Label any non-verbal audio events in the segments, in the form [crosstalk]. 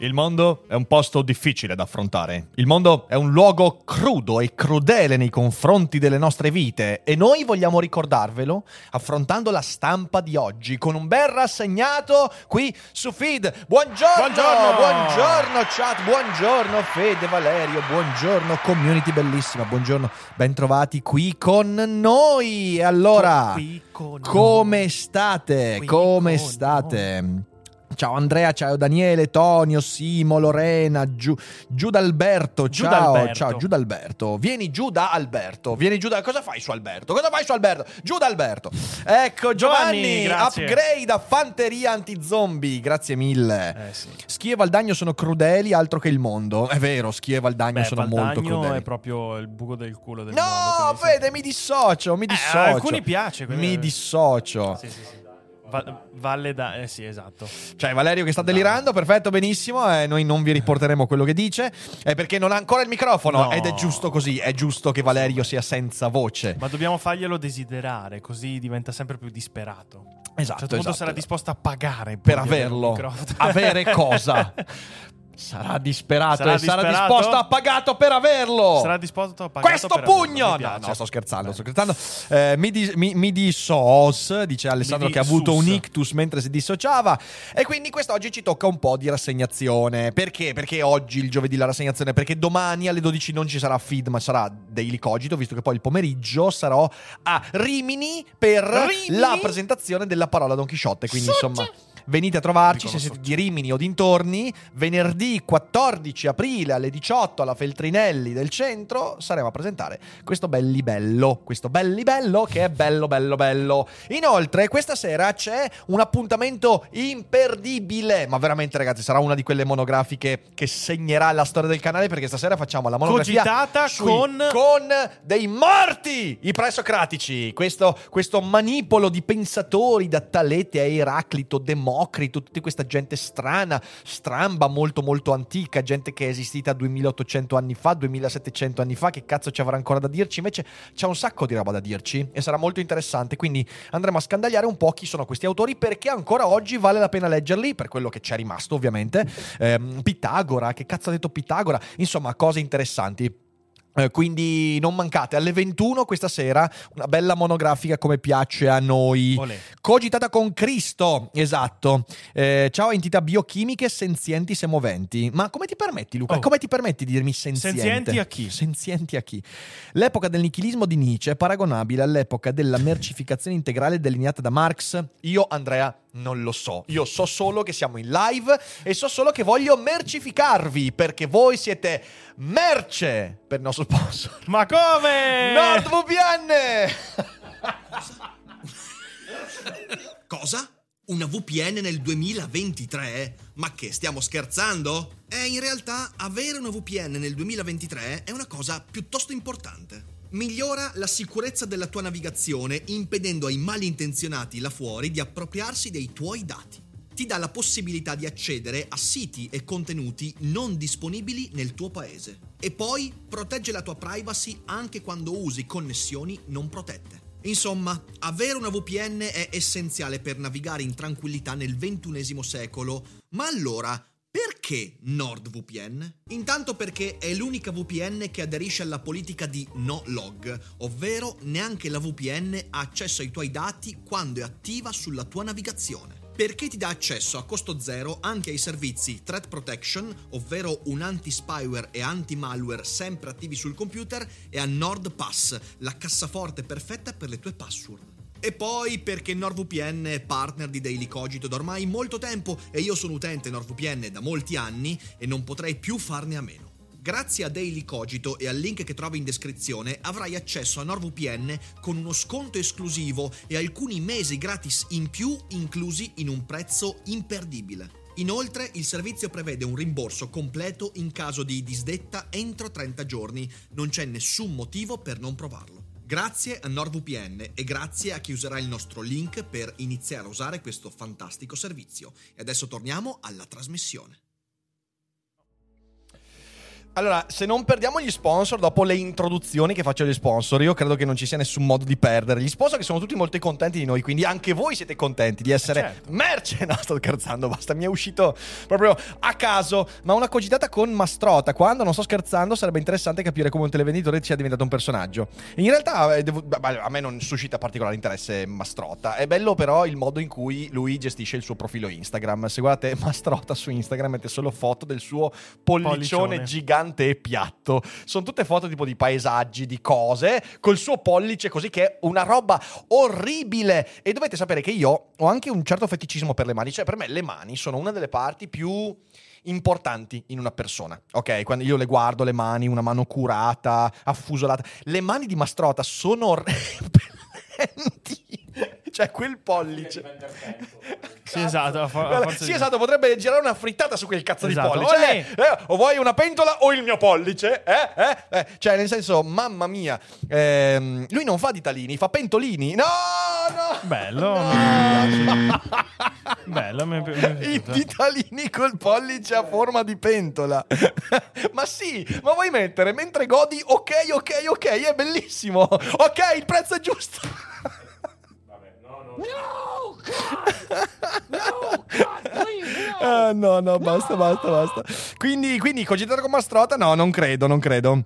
Il mondo è un posto difficile da affrontare. Il mondo è un luogo crudo e crudele nei confronti delle nostre vite e noi vogliamo ricordarvelo affrontando la stampa di oggi con un bel rassegnato qui su Feed. Buongiorno! Buongiorno! Buongiorno chat, buongiorno Fede, Valerio, buongiorno community bellissima, buongiorno, bentrovati qui con noi. E allora, Qui con come noi. state? Qui Come state? Ciao Andrea, ciao Daniele, Tonio, Simo, Lorena, Giu, Giudalberto, ciao, Giudalberto. ciao Giudalberto. Vieni giù da Alberto, vieni giù da... Cosa fai su Alberto? Cosa fai su Alberto? Giù da Alberto. Ecco Giovanni, Giovanni, upgrade a fanteria anti-zombie, grazie mille. Eh sì. Schie e Valdagno sono crudeli, altro che il mondo. È vero, Schie e Valdagno Beh, sono molto Valdagno crudeli. è proprio il buco del culo del No, mondo. quindi sì. Fede, mi dissocio, mi Eh, dissocio. a alcuni piace, quelli- Mi dissocio. Sì, sì, sì. Va- valle da... Eh sì, esatto. Cioè, Valerio che sta delirando, perfetto, benissimo. eh, noi non vi riporteremo quello che dice. È perché non ha ancora il microfono. No. Ed è giusto così. È giusto che Valerio sia senza voce. Ma dobbiamo farglielo desiderare, così diventa sempre più disperato. Esatto, a un certo punto esatto, sarà esatto. disposto a pagare Per averlo. Avere cosa? [laughs] Sarà disperato Sarà e sarà disperato? disposto a pagato per averlo. Sarà disposto a pagare Questo pugno! No, no, sto scherzando, sto scherzando. Eh, mi, di, mi, mi dissos, dice Alessandro Mi che ha avuto un dissus. ictus mentre si dissociava. E quindi quest'oggi ci tocca un po' di rassegnazione. Perché? Perché oggi, il giovedì, la rassegnazione? Perché domani alle 12 non ci sarà feed, ma sarà Daily Cogito, visto che poi il pomeriggio sarò a Rimini per Rimini? la presentazione della parola Don Chisciotte. Quindi, Socce. insomma... Venite a trovarci se siete di Rimini o dintorni. Venerdì 14 aprile alle 18 alla Feltrinelli del centro saremo a presentare questo bel libello. Questo bel libello che è bello, bello, bello. Inoltre, questa sera c'è un appuntamento imperdibile. Ma veramente, ragazzi, sarà una di quelle monografiche che segnerà la storia del canale. Perché stasera facciamo la monografia Cogitata sui- con- con dei morti, i presocratici. Questo, questo manipolo di pensatori da Talete a Eraclito, Democrito, tutta questa gente strana, stramba, molto molto antica, gente che è esistita 2800 anni fa, 2700 anni fa, che cazzo ci avrà ancora da dirci? Invece c'è un sacco di roba da dirci e sarà molto interessante, quindi andremo a scandagliare un po' chi sono questi autori perché ancora oggi vale la pena leggerli, per quello che c'è rimasto ovviamente. Ehm, Pitagora, che cazzo ha detto Pitagora? Insomma, cose interessanti. Eh, quindi non mancate alle 21 questa sera una bella monografica come piace a noi. Olè. Cogitata con Cristo, esatto. Eh, ciao entità biochimiche senzienti se moventi. Ma come ti permetti, Luca? Oh. Come ti permetti di dirmi senziente? Senzienti a chi? Senzienti a chi? L'epoca del nichilismo di Nietzsche è paragonabile all'epoca della mercificazione integrale delineata da Marx? Io, Andrea, non lo so. Io so solo che siamo in live e so solo che voglio mercificarvi perché voi siete merce per il nostro sponsor. Ma come? NordVPN! Cosa? Una VPN nel 2023? Ma che stiamo scherzando? Eh, in realtà avere una VPN nel 2023 è una cosa piuttosto importante. Migliora la sicurezza della tua navigazione impedendo ai malintenzionati là fuori di appropriarsi dei tuoi dati. Ti dà la possibilità di accedere a siti e contenuti non disponibili nel tuo paese. E poi protegge la tua privacy anche quando usi connessioni non protette. Insomma, avere una VPN è essenziale per navigare in tranquillità nel XXI secolo. Ma allora, perché NordVPN? Intanto perché è l'unica VPN che aderisce alla politica di no log, ovvero neanche la VPN ha accesso ai tuoi dati quando è attiva sulla tua navigazione. Perché ti dà accesso a costo zero anche ai servizi Threat Protection, ovvero un anti-spyware e anti-malware sempre attivi sul computer, e a NordPass, la cassaforte perfetta per le tue password. E poi perché NordVPN è partner di Daily Cogito da ormai molto tempo e io sono utente NordVPN da molti anni e non potrei più farne a meno. Grazie a Daily Cogito e al link che trovi in descrizione avrai accesso a NordVPN con uno sconto esclusivo e alcuni mesi gratis in più inclusi in un prezzo imperdibile. Inoltre il servizio prevede un rimborso completo in caso di disdetta entro 30 giorni, non c'è nessun motivo per non provarlo. Grazie a NordVPN e grazie a chi userà il nostro link per iniziare a usare questo fantastico servizio. E adesso torniamo alla trasmissione. Allora, se non perdiamo gli sponsor dopo le introduzioni che faccio agli sponsor, io credo che non ci sia nessun modo di perdere. Gli sponsor che sono tutti molto contenti di noi, quindi anche voi siete contenti di essere certo. merce. [laughs] No, sto scherzando, basta, mi è uscito proprio a caso. Ma una cogitata con Mastrota, quando non sto scherzando, sarebbe interessante capire come un televenditore sia diventato un personaggio. In realtà, eh, devo- a me non suscita particolare interesse Mastrota. È bello però il modo in cui lui gestisce il suo profilo Instagram. Se guardate Mastrota su Instagram, mette solo foto del suo pollicione, Pollicione. gigante e piatto. Sono tutte foto tipo di paesaggi, di cose, col suo pollice così che è una roba orribile. E dovete sapere che io ho anche un certo feticismo per le mani, cioè per me le mani sono una delle parti più importanti in una persona. Ok, quando io le guardo le mani, una mano curata, affusolata, le mani di Mastrota sono [laughs] repellenti. Cioè quel pollice. [laughs] Sì, esatto. a fo- a Guarda, forza sì, esatto, potrebbe girare una frittata su quel cazzo Esatto. di pollice. Eh, eh, o vuoi una pentola o il mio pollice? Eh? Eh? Eh? Cioè, nel senso, mamma mia, ehm, lui non fa ditalini, fa pentolini. No, no. Bello. No. Bello, mi è pi- mi è [laughs] I ditalini col pollice a forma di pentola. [laughs] ma sì, ma vuoi mettere mentre godi? Ok, ok, ok, è bellissimo. Ok, il prezzo è giusto. Ah, no, no, basta, basta, basta. Quindi, quindi cogitato con Mastrota? No, non credo, non credo.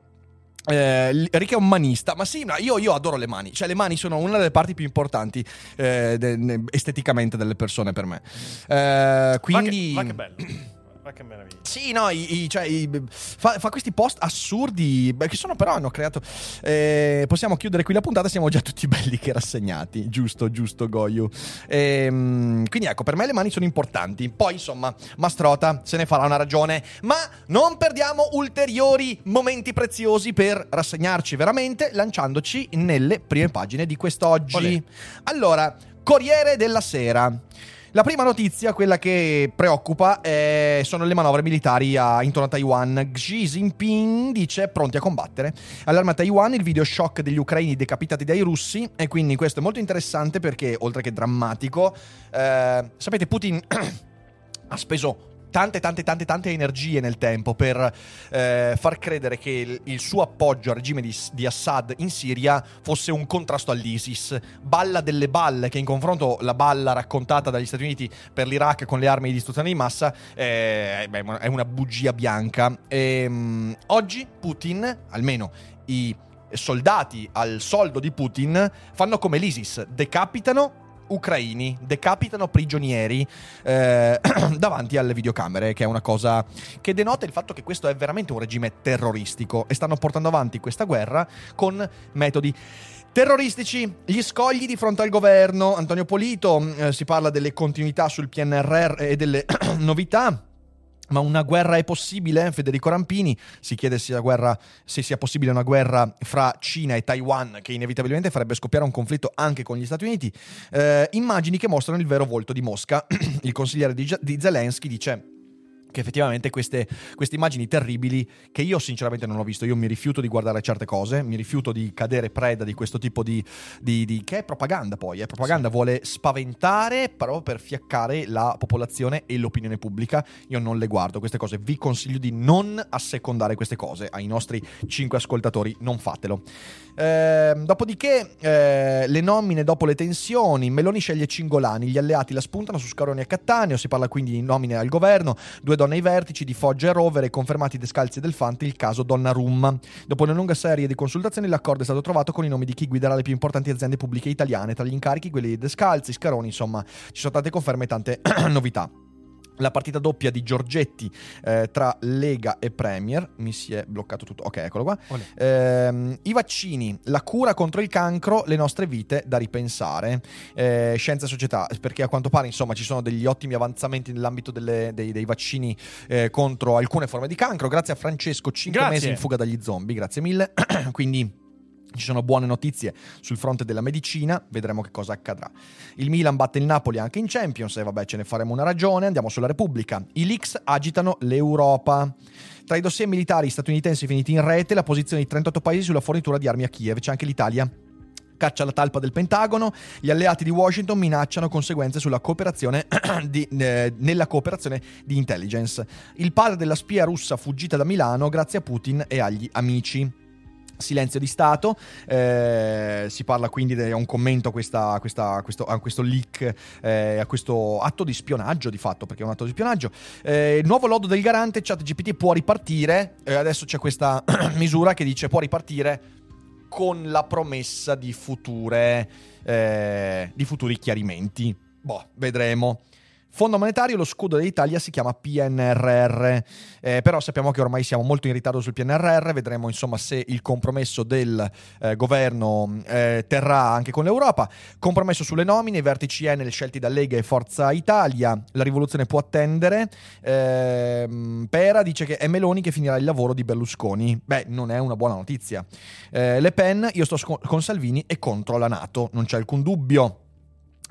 Eh, Rick è un manista, ma sì, no, io, io adoro le mani, cioè le mani sono una delle parti più importanti eh, de- esteticamente delle persone per me. Eh, quindi... Ma che, ma che bello. Ma che meraviglia. Sì, no, i- i- cioè, i- fa, fa questi post assurdi che sono però hanno creato... eh, possiamo chiudere qui la puntata, siamo già tutti belli che rassegnati, giusto, giusto Goyu. Ehm, quindi ecco, per me le mani sono importanti. Poi insomma, Mastrota se ne farà una ragione, ma non perdiamo ulteriori momenti preziosi per rassegnarci veramente lanciandoci nelle prime pagine di quest'oggi. Olè. Allora, Corriere della Sera. La prima notizia, quella che preoccupa, eh, sono le manovre militari a- intorno a Taiwan. Xi Jinping dice pronti a combattere. Allarma Taiwan il video shock degli ucraini decapitati dai russi. E quindi questo è molto interessante perché, oltre che drammatico, eh, sapete, Putin [clears throat] ha speso tante, tante, tante, tante energie nel tempo per eh, far credere che il, il suo appoggio al regime di, di Assad in Siria fosse un contrasto all'ISIS. Balla delle balle, che in confronto la balla raccontata dagli Stati Uniti per l'Iraq con le armi di distruzione di massa eh, beh, è una bugia bianca. E, mm, oggi Putin, almeno i soldati al soldo di Putin, fanno come l'ISIS, decapitano ucraini decapitano prigionieri eh, [clears throat] davanti alle videocamere, che è una cosa che denota il fatto che questo è veramente un regime terroristico e stanno portando avanti questa guerra con metodi terroristici. Gli scogli di fronte al governo, Antonio Polito, eh, si parla delle continuità sul PNRR e delle [clears throat] novità. Ma una guerra è possibile? Federico Rampini si chiede se, guerra, se sia possibile una guerra fra Cina e Taiwan, che inevitabilmente farebbe scoppiare un conflitto anche con gli Stati Uniti. Eh, immagini che mostrano il vero volto di Mosca. [clears throat] il consigliere di, di Zelensky dice che effettivamente queste, queste immagini terribili che io sinceramente non ho visto, io mi rifiuto di guardare certe cose, mi rifiuto di cadere preda di questo tipo di... di- di- che è propaganda poi, è propaganda, vuole spaventare però per fiaccare la popolazione e l'opinione pubblica, io non le guardo queste cose, vi consiglio di non assecondare queste cose ai nostri cinque ascoltatori, non fatelo. Ehm, dopodiché eh, le nomine dopo le tensioni, Meloni sceglie Cingolani, gli alleati la spuntano su Scaroni e Cattaneo, si parla quindi di nomine al governo, due donne ai vertici di Foggia e Rovere, confermati Descalzi e Delfante il caso Donnarumma. Dopo una lunga serie di consultazioni l'accordo è stato trovato con i nomi di chi guiderà le più importanti aziende pubbliche italiane, tra gli incarichi quelli di Descalzi, Scaroni, insomma ci sono tante conferme e tante [clears throat] novità. La partita doppia di Giorgetti eh, tra Lega e Premier. Mi si è bloccato tutto. Ok, eccolo qua. Ehm, I vaccini, la cura contro il cancro, le nostre vite da ripensare. Eh, scienza e società, perché a quanto pare insomma ci sono degli ottimi avanzamenti nell'ambito delle- dei, dei vaccini eh, contro alcune forme di cancro. Grazie a Francesco, 5 Grazie. mesi in fuga dagli zombie. Grazie mille. [clears throat] Quindi. Ci sono buone notizie sul fronte della medicina, vedremo che cosa accadrà. Il Milan batte il Napoli anche in Champions e vabbè ce ne faremo una ragione, andiamo sulla Repubblica. I leaks agitano l'Europa. Tra i dossier militari statunitensi finiti in rete, la posizione di 38 paesi sulla fornitura di armi a Kiev, c'è anche l'Italia. Caccia alla talpa del Pentagono, gli alleati di Washington minacciano conseguenze cooperazione [clears throat] di- eh, nella cooperazione di intelligence. Il padre della spia russa fuggita da Milano grazie a Putin e agli amici. Silenzio di Stato, eh, si parla quindi di un commento a, questa- questa- questo, a questo leak, eh, a questo atto di spionaggio di fatto, perché è un atto di spionaggio. Eh, nuovo lodo del garante ChatGPT può ripartire, eh, adesso c'è questa [clears throat] misura che dice può ripartire con la promessa di future eh, di futuri chiarimenti. Boh, vedremo. Fondo monetario, lo scudo dell'Italia si chiama PNRR, eh, però sappiamo che ormai siamo molto in ritardo sul PNRR, vedremo insomma se il compromesso del eh, governo eh, terrà anche con l'Europa. Compromesso sulle nomine, i vertici Enel scelti da Lega e Forza Italia, la rivoluzione può attendere. Ehm, Pera dice che è Meloni che finirà il lavoro di Berlusconi. Beh, non è una buona notizia. Eh, Le Pen, io sto con Salvini e contro la Nato, non c'è alcun dubbio.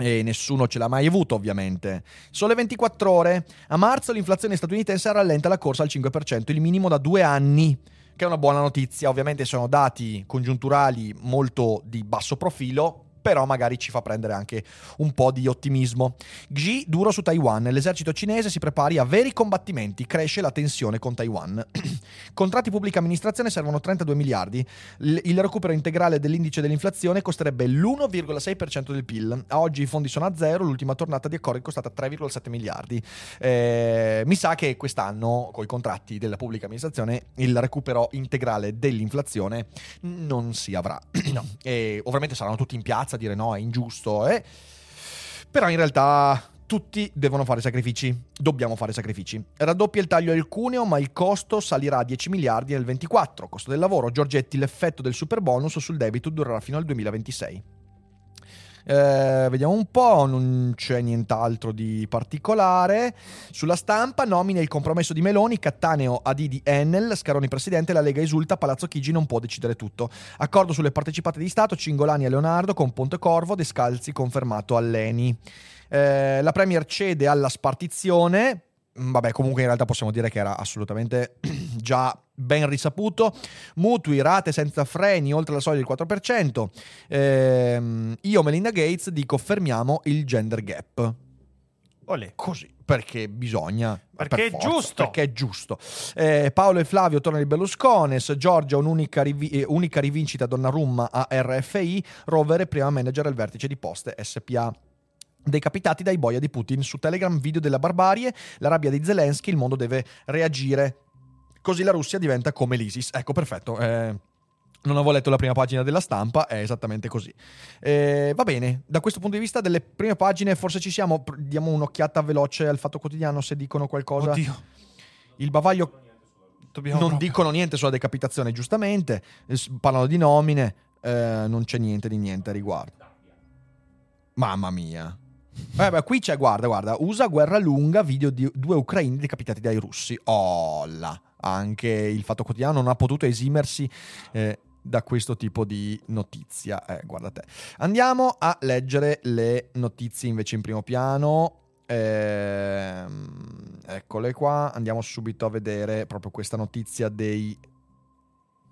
E nessuno ce l'ha mai avuto, ovviamente. Sole 24 ore. A marzo l'inflazione statunitense rallenta la corsa al 5%, il minimo da due anni. Che è una buona notizia. Ovviamente sono dati congiunturali molto di basso profilo. Però magari ci fa prendere anche un po' di ottimismo. Xi duro su Taiwan. L'esercito cinese si prepari a veri combattimenti. Cresce la tensione con Taiwan. [clears throat] Contratti pubblica amministrazione servono 32 miliardi. Il recupero integrale dell'indice dell'inflazione costerebbe l'1,6% del PIL. A oggi i fondi sono a zero, l'ultima tornata di accordi è costata 3,7 miliardi. Eh, mi sa che quest'anno, con i contratti della pubblica amministrazione, il recupero integrale dell'inflazione non si avrà. [clears throat] E ovviamente saranno tutti in piazza a dire no, è ingiusto, eh. però in realtà tutti devono fare sacrifici, dobbiamo fare sacrifici. Raddoppia il taglio al cuneo, ma il costo salirà a 10 miliardi nel 24. Costo del lavoro, Giorgetti, l'effetto del super bonus sul debito durerà fino al 2026. Eh, vediamo un po', non c'è nient'altro di particolare. Sulla stampa nomina il compromesso di Meloni, Cattaneo, Adidi, Enel, Scaroni presidente, la Lega esulta, Palazzo Chigi non può decidere tutto. Accordo sulle partecipate di Stato, Cingolani e Leonardo con Ponte Corvo, Descalzi confermato all'Eni. Eh, la Premier cede alla spartizione. Mm, Vabbè, comunque in realtà possiamo dire che era assolutamente [clears throat] già ben risaputo. Mutui, rate senza freni, oltre la soglia del 4%. Ehm, io, Melinda Gates, dico fermiamo il gender gap. Olè. Così, perché bisogna. Perché per è forza, giusto. Perché è giusto. Eh, Paolo e Flavio tornano di Berluscones, Giorgia un'unica rivi- eh, unica rivincita Donnarumma a RFI, Rover è prima manager al vertice di Poste SPA. Decapitati dai boia di Putin su Telegram, video della barbarie, la rabbia di Zelensky, il mondo deve reagire. Così la Russia diventa come l'ISIS. Ecco, perfetto. eh, non avevo letto la prima pagina della stampa, è esattamente così. Eh, va bene, da questo punto di vista delle prime pagine forse ci siamo, diamo un'occhiata veloce al Fatto Quotidiano se dicono qualcosa. Oddio. Il bavaglio Dobbiamo non proprio- dicono niente sulla decapitazione, giustamente, eh, parlano di nomine, eh, non c'è niente di niente a riguardo. Mamma mia. Eh, beh, qui c'è, guarda, guarda, USA guerra lunga, video di due ucraini decapitati dai russi. Oh là, anche il Fatto Quotidiano non ha potuto esimersi eh, da questo tipo di notizia. Eh, guarda te. Andiamo a leggere le notizie invece in primo piano. Ehm, eccole qua. Andiamo subito a vedere proprio questa notizia dei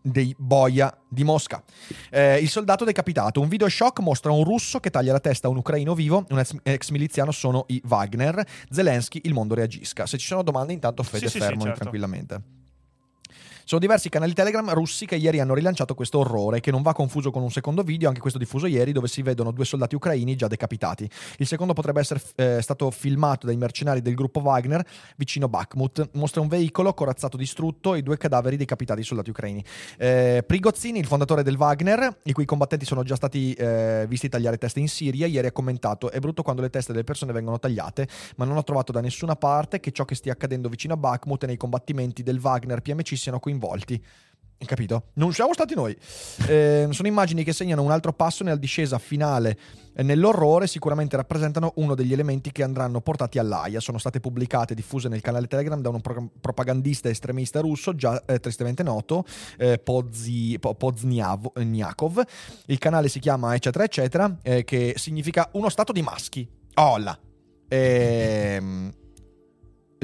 dei boia di Mosca. Eh, il soldato decapitato. Un video shock mostra un russo che taglia la testa a un ucraino vivo. Un ex, miliziano sono i Wagner. Zelensky, il mondo reagisca. Se ci sono domande, intanto Fede Sì, sì, sì, certo. tranquillamente. Sono diversi canali Telegram russi che ieri hanno rilanciato questo orrore, che non va confuso con un secondo video, anche questo diffuso ieri, dove si vedono due soldati ucraini già decapitati. Il secondo potrebbe essere eh, stato filmato dai mercenari del gruppo Wagner vicino Bakhmut. Mostra un veicolo corazzato distrutto e due cadaveri decapitati soldati ucraini. Eh, Prigozhin, il fondatore del Wagner, i cui combattenti sono già stati eh, visti tagliare teste in Siria, ieri ha commentato: È brutto quando le teste delle persone vengono tagliate, ma non ho trovato da nessuna parte che ciò che stia accadendo vicino a Bakhmut e nei combattimenti del Wagner PMC siano coinvolti. Capito? Non siamo stati noi. Eh, sono immagini che segnano un altro passo nella discesa finale nell'orrore. Sicuramente rappresentano uno degli elementi che andranno portati all'AIA. Sono state pubblicate e diffuse nel canale Telegram da un pro- propagandista estremista russo già eh, tristemente noto, eh, Pozi, Pozniakov. Il canale si chiama eccetera eccetera, eh, che significa uno stato di maschi. Là. Ehm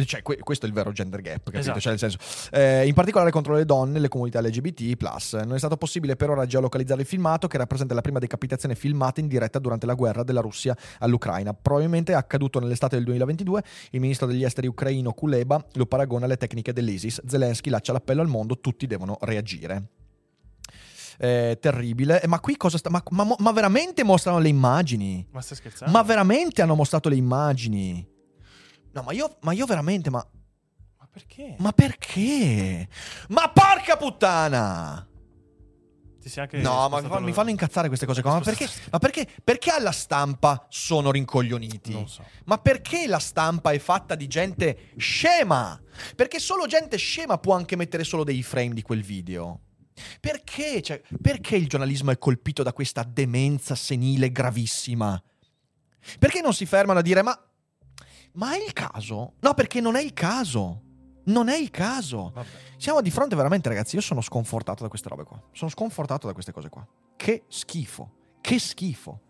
cioè, que- questo è il vero gender gap, capito? Esatto. Cioè, nel senso, eh, in particolare contro le donne e le comunità LGBT. Non è stato possibile per ora geolocalizzare il filmato, che rappresenta la prima decapitazione filmata in diretta durante la guerra della Russia all'Ucraina. Probabilmente è accaduto nell'estate del 2022. Il ministro degli esteri ucraino Kuleba lo paragona alle tecniche dell'ISIS. Zelensky lancia l'appello al mondo, tutti devono reagire. Eh, terribile. Ma qui cosa sta. Ma, ma, ma veramente mostrano le immagini? Ma stai scherzando? Ma veramente hanno mostrato le immagini? No, ma io, ma io veramente, ma... Ma perché? Ma perché? Ma porca puttana! No, ma fa- mi fanno incazzare queste cose qua. Ma perché, ma perché, perché alla stampa sono rincoglioniti? Non so. Ma perché la stampa è fatta di gente scema? Perché solo gente scema può anche mettere solo dei frame di quel video. Perché? Cioè, perché il giornalismo è colpito da questa demenza senile gravissima? Perché non si fermano a dire ma... Ma è il caso? No, perché non è il caso. Non è il caso. Vabbè. Siamo di fronte veramente, ragazzi. Io sono sconfortato da queste robe qua. Sono sconfortato da queste cose qua. Che schifo. Che schifo.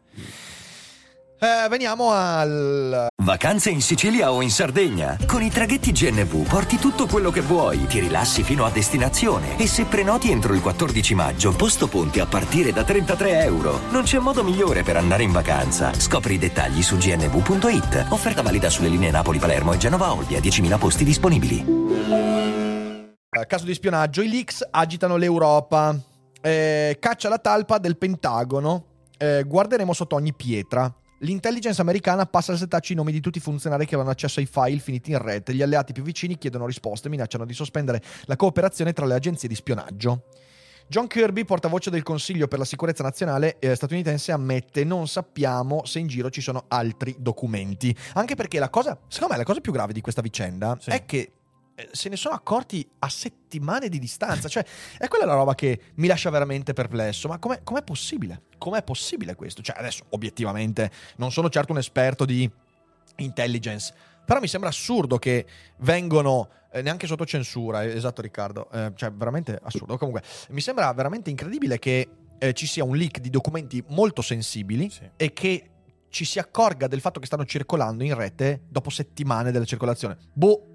Eh, veniamo al. Vacanze in Sicilia o in Sardegna. Con i traghetti GNV porti tutto quello che vuoi, ti rilassi fino a destinazione e se prenoti entro il 14 maggio, posto ponti a partire da 33 euro. Non c'è modo migliore per andare in vacanza. Scopri i dettagli su gnv.it. Offerta valida sulle linee Napoli-Palermo e Genova-Olbia, 10.000 posti disponibili. eh, caso di spionaggio. I leaks agitano l'Europa. Eh, caccia la talpa del Pentagono. Eh, guarderemo sotto ogni pietra. L'intelligence americana passa al setaccio i nomi di tutti i funzionari che avevano accesso ai file finiti in rete. Gli alleati più vicini chiedono risposte e minacciano di sospendere la cooperazione tra le agenzie di spionaggio. John Kirby, portavoce del Consiglio per la sicurezza nazionale eh, statunitense, ammette non sappiamo se in giro ci sono altri documenti. Anche perché la cosa, secondo me, la cosa più grave di questa vicenda Sì. è che eh, se ne sono accorti a settimane di distanza. Cioè, è quella la roba che mi lascia veramente perplesso. Ma com'è, com'è possibile? Com'è possibile questo? Cioè, adesso, obiettivamente, non sono certo un esperto di intelligence. Però mi sembra assurdo che vengono eh, neanche sotto censura. eh, Esatto, Riccardo. Eh, cioè, veramente assurdo. Comunque, mi sembra veramente incredibile che eh, ci sia un leak di documenti molto sensibili Sì. e che ci si accorga del fatto che stanno circolando in rete dopo settimane della circolazione. Boh.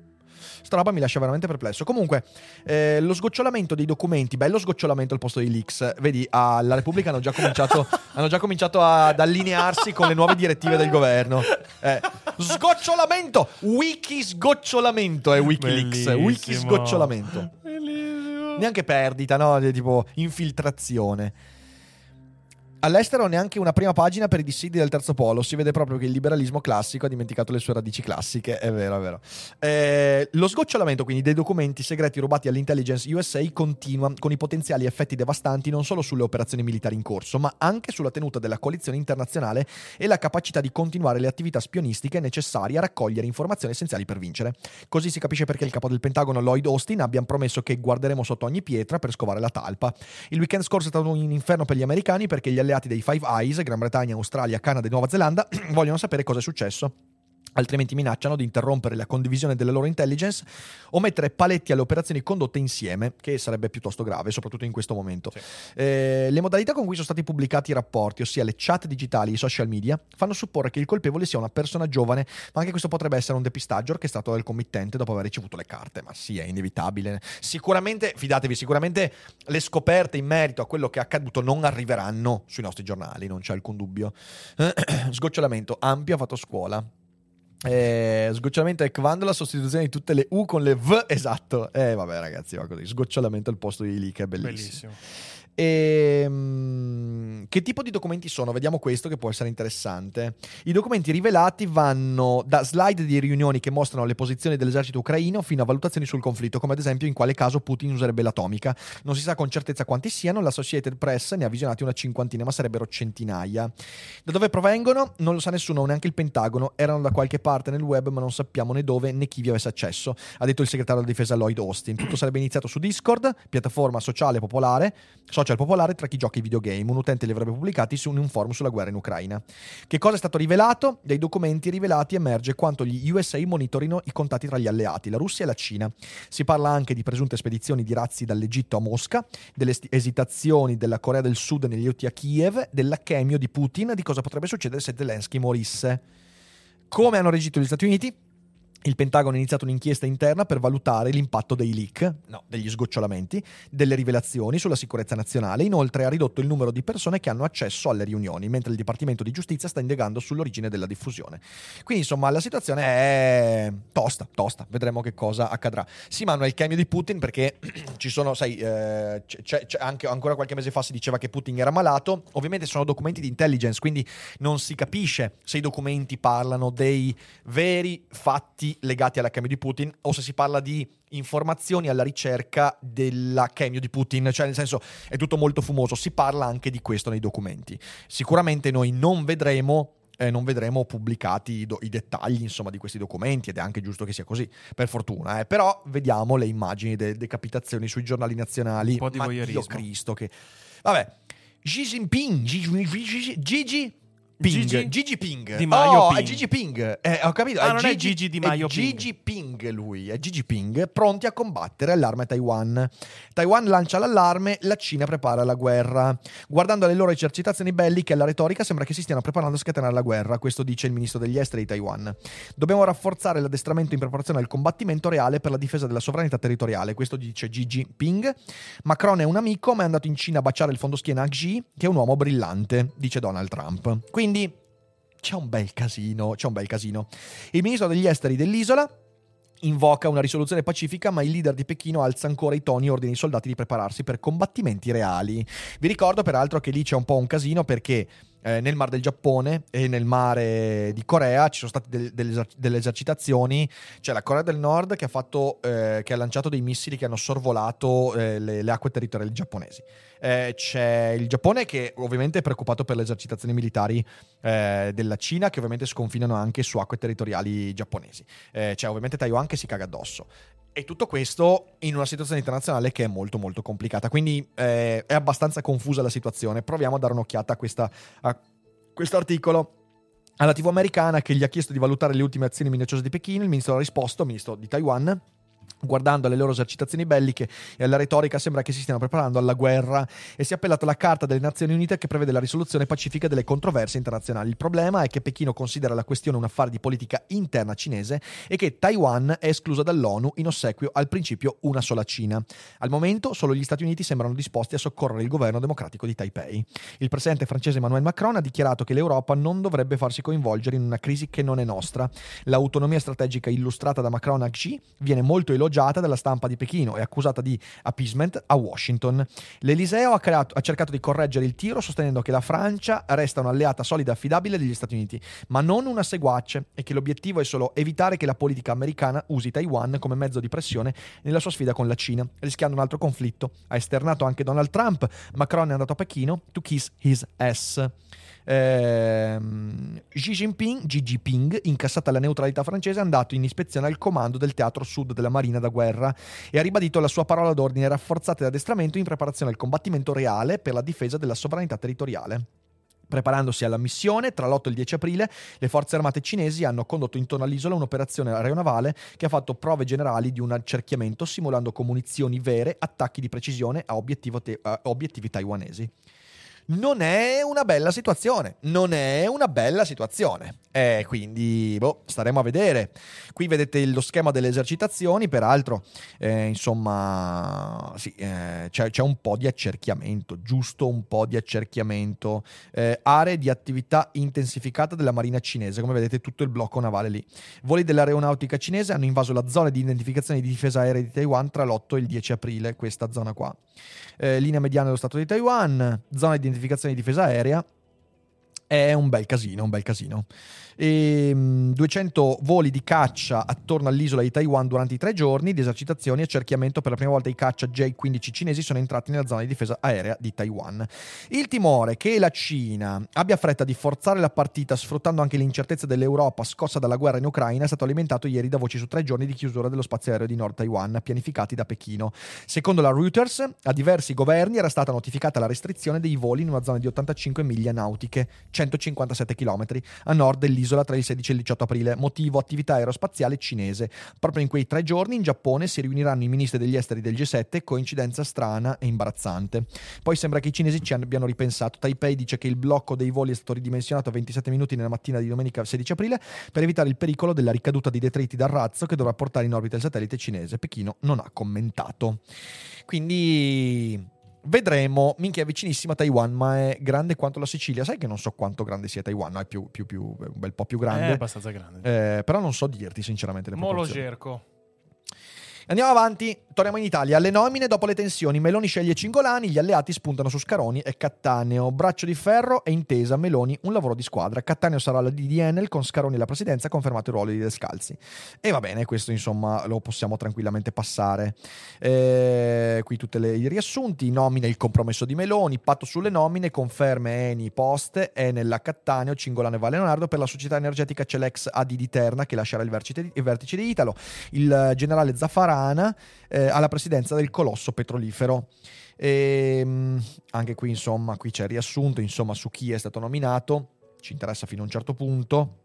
Sta roba mi lascia veramente perplesso. Comunque, eh, lo sgocciolamento dei documenti, bello sgocciolamento al posto dei leaks. Vedi, alla Repubblica hanno già cominciato, [laughs] hanno già cominciato ad allinearsi con le nuove direttive del governo. Eh, sgocciolamento! Wiki sgocciolamento è Wikileaks. Bellissimo. Wiki sgocciolamento. Bellissimo. Neanche perdita, no? Tipo infiltrazione. All'estero neanche una prima pagina per i dissidi del terzo polo. Si vede proprio che il liberalismo classico ha dimenticato le sue radici classiche. È vero, è vero. Eh, lo sgocciolamento quindi dei documenti segreti rubati all'intelligence USA continua con i potenziali effetti devastanti non solo sulle operazioni militari in corso, ma anche sulla tenuta della coalizione internazionale e la capacità di continuare le attività spionistiche necessarie a raccogliere informazioni essenziali per vincere. Così si capisce perché il capo del Pentagono Lloyd Austin abbia promesso che guarderemo sotto ogni pietra per scovare la talpa. Il weekend scorso è stato un inferno per gli americani perché gli alleati dei Five Eyes, Gran Bretagna, Australia, Canada e Nuova Zelanda, [clears throat] vogliono sapere cosa è successo. Altrimenti minacciano di interrompere la condivisione delle loro intelligence o mettere paletti alle operazioni condotte insieme, che sarebbe piuttosto grave, soprattutto in questo momento. Eh, le modalità con cui sono stati pubblicati i rapporti, ossia le chat digitali e i social media, fanno supporre che il colpevole sia una persona giovane, ma anche questo potrebbe essere un depistaggio orchestrato dal committente dopo aver ricevuto le carte. Ma sì, è inevitabile. Sicuramente, fidatevi, sicuramente le scoperte in merito a quello che è accaduto non arriveranno sui nostri giornali, non c'è alcun dubbio. [clears throat] Sgocciolamento, ampio ha fatto scuola. Eh, sgocciolamento è quando la sostituzione di tutte le U con le V, esatto. Eh, vabbè, ragazzi, va così. Sgocciolamento al posto di lì, che è bellissimo. Bellissimo. E, mm, che tipo di documenti sono? Vediamo questo che può essere interessante. I documenti rivelati vanno da slide di riunioni che mostrano le posizioni dell'esercito ucraino fino a valutazioni sul conflitto, come ad esempio in quale caso Putin userebbe l'atomica. Non si sa con certezza quanti siano, l'Associated Press ne ha visionati una cinquantina, ma sarebbero centinaia. Da dove provengono? Non lo sa nessuno, neanche il Pentagono. Erano da qualche parte nel web, ma non sappiamo né dove né chi vi avesse accesso, ha detto il segretario della difesa Lloyd Austin. Tutto sarebbe iniziato su Discord, piattaforma sociale popolare, social popolare tra chi gioca ai videogame. Un utente li avrebbe pubblicati su un forum sulla guerra in Ucraina. Che cosa è stato rivelato? Dai documenti rivelati emerge quanto gli USA monitorino i contatti tra gli alleati, la Russia e la Cina. Si parla anche di presunte spedizioni di razzi dall'Egitto a Mosca, delle esitazioni della Corea del Sud negli aiuti a Kiev, dell'achemio di Putin, di cosa potrebbe succedere se Zelensky morisse. Come hanno reagito gli Stati Uniti? Il Pentagono ha iniziato un'inchiesta interna per valutare l'impatto dei leak, no, degli sgocciolamenti, delle rivelazioni sulla sicurezza nazionale. Inoltre ha ridotto il numero di persone che hanno accesso alle riunioni, mentre il Dipartimento di Giustizia sta indagando sull'origine della diffusione. Quindi, insomma, la situazione è tosta, tosta. Vedremo che cosa accadrà. Sì, ma non è il cambio di Putin perché [clears throat] ci sono, sai, eh, c'è, c'è anche ancora qualche mese fa si diceva che Putin era malato. Ovviamente sono documenti di intelligence, quindi non si capisce se i documenti parlano dei veri fatti legati alla chemio di Putin o se si parla di informazioni alla ricerca della chemio di Putin, cioè nel senso è tutto molto fumoso, si parla anche di questo nei documenti. Sicuramente noi non vedremo eh, non vedremo pubblicati i, do- i dettagli insomma, di questi documenti ed è anche giusto che sia così, per fortuna. eh. Però vediamo le immagini delle decapitazioni sui giornali nazionali. Un po' di Ma voyeurismo. Dio Cristo che... Vabbè, Xi Jinping, Gigi, Gigi, Gigi Ping, Gigi? Gigi Ping. Di Maio oh, Ping. è Gigi Ping. Eh, ho capito. Ah, non è Gigi Di Maio è Ping. Gigi Ping lui, è Gigi Ping, pronti a combattere allarme Taiwan. Taiwan lancia l'allarme, la Cina prepara la guerra. Guardando le loro esercitazioni belliche e la retorica sembra che si stiano preparando a scatenare la guerra, questo dice il ministro degli esteri di Taiwan. Dobbiamo rafforzare l'addestramento in preparazione al combattimento reale per la difesa della sovranità territoriale, questo dice Gigi Ping. Macron è un amico, ma è andato in Cina a baciare il fondoschiena a Xi, che è un uomo brillante, dice Donald Trump. Quindi c'è un bel casino, c'è un bel casino. Il ministro degli esteri dell'isola invoca una risoluzione pacifica, ma il leader di Pechino alza ancora i toni e ordina ai soldati di prepararsi per combattimenti reali. Vi ricordo peraltro che lì c'è un po' un casino perché eh, nel Mar del Giappone e nel mare di Corea ci sono state del- eser- delle esercitazioni. C'è la Corea del Nord che ha, fatto, eh, che ha lanciato dei missili che hanno sorvolato eh, le, le acque territoriali giapponesi. Eh, c'è il Giappone che ovviamente è preoccupato per le esercitazioni militari eh, della Cina che ovviamente sconfinano anche su acque territoriali giapponesi. Eh, c'è ovviamente Taiwan che si caga addosso. E tutto questo in una situazione internazionale che è molto molto complicata. Quindi eh, è abbastanza confusa la situazione. Proviamo a dare un'occhiata a, questa, a questo articolo. Alla TV americana che gli ha chiesto di valutare le ultime azioni minacciose di Pechino, il ministro ha risposto, ministro di Taiwan, Guardando alle loro esercitazioni belliche e alla retorica sembra che si stiano preparando alla guerra e si è appellato alla Carta delle Nazioni Unite che prevede la risoluzione pacifica delle controversie internazionali. Il problema è che Pechino considera la questione un affare di politica interna cinese e che Taiwan è esclusa dall'ONU in ossequio al principio una sola Cina. Al momento solo gli Stati Uniti sembrano disposti a soccorrere il governo democratico di Taipei. Il presidente francese Emmanuel Macron ha dichiarato che l'Europa non dovrebbe farsi coinvolgere in una crisi che non è nostra. L'autonomia strategica illustrata da Macron a Xi viene molto elogiata dalla stampa di Pechino e accusata di appeasement a Washington. L'Eliseo ha, creato- ha cercato di correggere il tiro sostenendo che la Francia resta un'alleata solida e affidabile degli Stati Uniti, ma non una seguace e che l'obiettivo è solo evitare che la politica americana usi Taiwan come mezzo di pressione nella sua sfida con la Cina, rischiando un altro conflitto. Ha esternato anche Donald Trump. Macron è andato a Pechino to kiss his ass. Ehm, Xi Jinping, Xi Jinping, incassata la neutralità francese, è andato in ispezione al comando del teatro sud della Marina da guerra e ha ribadito la sua parola d'ordine rafforzata di addestramento in preparazione al combattimento reale per la difesa della sovranità territoriale. Preparandosi alla missione, tra l'8 e il 10 aprile, le forze armate cinesi hanno condotto intorno all'isola un'operazione aeronavale che ha fatto prove generali di un accerchiamento simulando con vere attacchi di precisione a, te- a obiettivi taiwanesi. Non è una bella situazione. Non è una bella situazione. E quindi, boh, staremo a vedere. Qui vedete lo schema delle esercitazioni, peraltro, eh, insomma, sì, eh, c'è, c'è, un po' di accerchiamento, giusto un po' di accerchiamento. Eh, aree di attività intensificata della marina cinese, come vedete tutto il blocco navale lì. Voli dell'aeronautica cinese hanno invaso la zona di identificazione di difesa aerea di Taiwan tra l'8 e il 10 aprile, questa zona qua. Eh, linea mediana dello Stato di Taiwan, zona di identificazione di difesa aerea. È un bel casino, un bel casino e 200 voli di caccia attorno all'isola di Taiwan durante i tre giorni di esercitazioni e accerchiamento. Per la prima volta i caccia J-15 cinesi sono entrati nella zona di difesa aerea di Taiwan. Il timore che la Cina abbia fretta di forzare la partita sfruttando anche l'incertezza dell'Europa scossa dalla guerra in Ucraina è stato alimentato ieri da voci su tre giorni di chiusura dello spazio aereo di Nord Taiwan pianificati da Pechino. Secondo la Reuters, a diversi governi era stata notificata la restrizione dei voli in una zona di 85 miglia nautiche, 157 km, a nord dell'isola tra il 16 e il 18 aprile, motivo attività aerospaziale cinese. Proprio in quei tre giorni in Giappone si riuniranno i ministri degli esteri del G7, coincidenza strana e imbarazzante. Poi sembra che i cinesi ci abbiano ripensato. Taipei dice che il blocco dei voli è stato ridimensionato a 27 minuti nella mattina di domenica 16 aprile per evitare il pericolo della ricaduta di detriti dal razzo che dovrà portare in orbita il satellite cinese. Pechino non ha commentato. Quindi Vedremo, minchia è vicinissima a Taiwan, ma è grande quanto la Sicilia. Sai che non so quanto grande sia Taiwan, no? è più, più, più, un bel po' più grande. È abbastanza grande. Eh, però non so dirti sinceramente le Molo Gerco. Andiamo avanti, torniamo in Italia. Alle nomine, dopo le tensioni, Meloni sceglie Cingolani, gli alleati spuntano su Scaroni e Cattaneo. Braccio di ferro e intesa Meloni, un lavoro di squadra. Cattaneo sarà la di Enel con Scaroni alla presidenza, confermato il ruolo di Descalzi. E va bene, questo insomma lo possiamo tranquillamente passare. Eh, qui tutti i riassunti, nomine il compromesso di Meloni, patto sulle nomine, conferme Eni poste, Enel Cattaneo, Cingolano e Valle Leonardo per la società energetica Celex AD di Terna che lascerà il vertice di, il vertice di Italo. Il generale Zaffarà Tirana eh, alla presidenza del colosso petrolifero. E, ehm, anche qui, insomma, qui c'è il riassunto insomma, su chi è stato nominato. Ci interessa fino a un certo punto.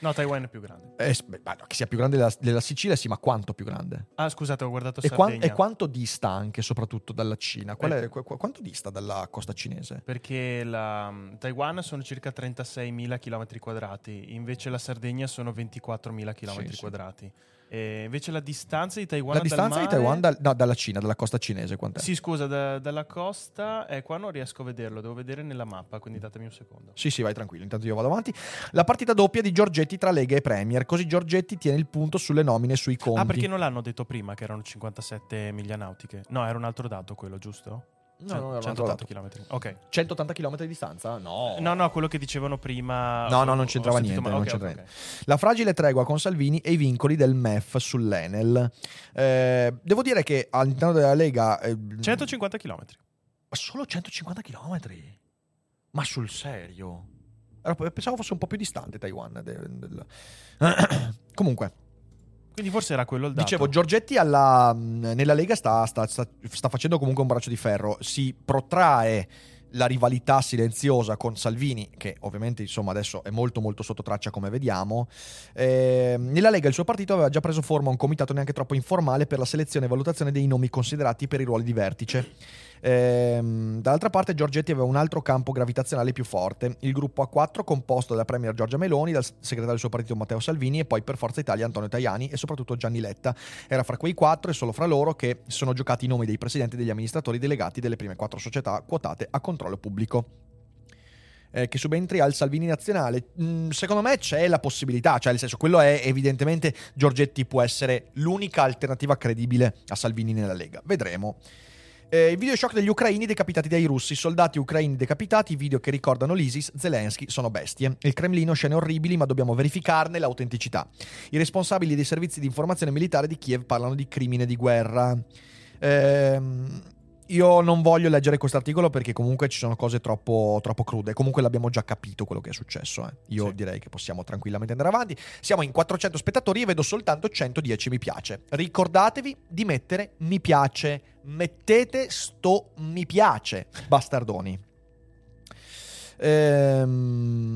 No, Taiwan è più grande. Eh, beh, che sia più grande della, della, Sicilia, sì, ma quanto più grande? Ah, scusate, ho guardato e, qua, e quanto dista anche, soprattutto dalla Cina? È, qu- quanto dista dalla costa cinese? Perché la, um, Taiwan sono circa 36.000 km quadrati, invece la Sardegna sono 24.000 km sì, quadrati. Sì. E invece la distanza di Taiwan La distanza mare... di Taiwan dal, no, dalla Cina, dalla costa cinese, quant'è? Sì, scusa, da, dalla costa, eh, qua non riesco a vederlo, devo vedere nella mappa, quindi datemi un secondo. Sì, sì, vai tranquillo, intanto io vado avanti. La partita doppia di Giorgetti tra Lega e Premier, così Giorgetti tiene il punto sulle nomine sui conti. Ah, perché non l'hanno detto prima che erano 57 miglia nautiche? No, era un altro dato quello, giusto? No, no, 180 km. Ok. 180 km di distanza? No. No, no, quello che dicevano prima. No, no, non c'entrava niente. Ma... Non okay, c'entrava okay, niente. Okay. La fragile tregua con Salvini e i vincoli del MEF sull'Enel. Eh, devo dire che all'interno della Lega. Eh, 150 km. Solo 150 km? Ma sul serio? Pensavo fosse un po' più distante Taiwan. Del... [coughs] Comunque. Quindi forse era quello il dato. Dicevo, Giorgetti alla, nella Lega sta, sta, sta, sta, facendo comunque un braccio di ferro. Si protrae la rivalità silenziosa con Salvini, che ovviamente insomma adesso è molto molto sotto traccia come vediamo. Eh, nella Lega il suo partito aveva già preso forma un comitato neanche troppo informale per la selezione e valutazione dei nomi considerati per i ruoli di vertice. Ehm, dall'altra parte Giorgetti aveva un altro campo gravitazionale più forte, il gruppo A4 composto dalla Premier Giorgia Meloni, dal segretario del suo partito Matteo Salvini e poi per Forza Italia Antonio Tajani e soprattutto Gianni Letta. Era fra quei quattro e solo fra loro che sono giocati i nomi dei presidenti e degli amministratori delegati delle prime quattro società quotate a controllo pubblico. Eh, che subentri al Salvini nazionale. Mm, secondo me c'è la possibilità, cioè nel senso, quello è evidentemente Giorgetti può essere l'unica alternativa credibile a Salvini nella Lega. Vedremo. Eh, il video shock degli ucraini decapitati dai russi, soldati ucraini decapitati, video che ricordano l'ISIS, Zelensky sono bestie. Il Cremlino scene orribili, ma dobbiamo verificarne l'autenticità. I responsabili dei servizi di informazione militare di Kiev parlano di crimine di guerra. Ehm, io non voglio leggere questo articolo perché comunque ci sono cose troppo, troppo, crude. Comunque l'abbiamo già capito quello che è successo. Eh. Io sì. direi che possiamo tranquillamente andare avanti. Siamo in 400 spettatori e vedo soltanto 110 mi piace. Ricordatevi di mettere mi piace. Mettete sto mi piace, bastardoni. Ehm